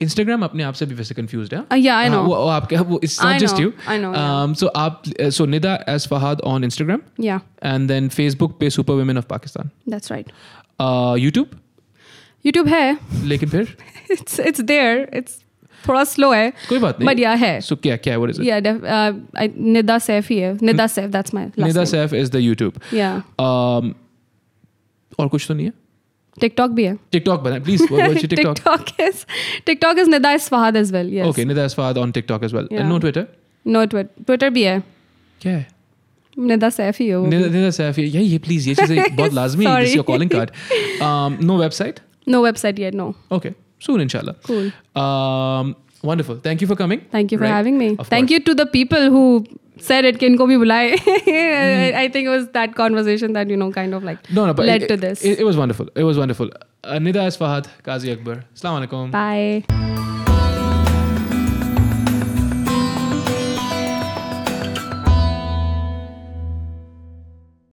Instagram अपने आप से भी वैसे confuse है। या I know वो आपके हाँ, वो it's not just you I know so आप so Nida S Fahad on Instagram या एंड देन फेसबुक पे super women of Pakistan that's right YouTube YouTube है। लेकिन फिर? इट्स इट्स देयर इट्स थोड़ा स्लो है कोई बात नहीं। बट या है। सो क्या क्या व्हाट इज़ इट या निदा सैफ ही है। Nida Saif that's my last Nida Saif is the YouTube या और कुछ तो नहीं है? tiktok भी है TikTok बनाए please what, what's your TikTok? tiktok is tiktok is nida isfahad as well yes Okay, Nida as Fahad on TikTok as well. Yeah. And no Twitter. no twitter twitter भी है क्या है? nida saif ही है वो Nida, Nida Saif ये ये please ये चीजें बहुत लाजमी है. This is your Sorry. calling card. Um, no website. no website yet no Okay, soon inshallah. cool Um, wonderful. Thank you for coming. thank you for Right. having me Of thank course. you to the people who said it, Kinko be bulaye. I think it was that conversation that, you know, kind of like no, no, but led it, to this. It, it was wonderful. It was wonderful. Uh, Nida Kazi Akbar. Assalamu alaikum. Bye.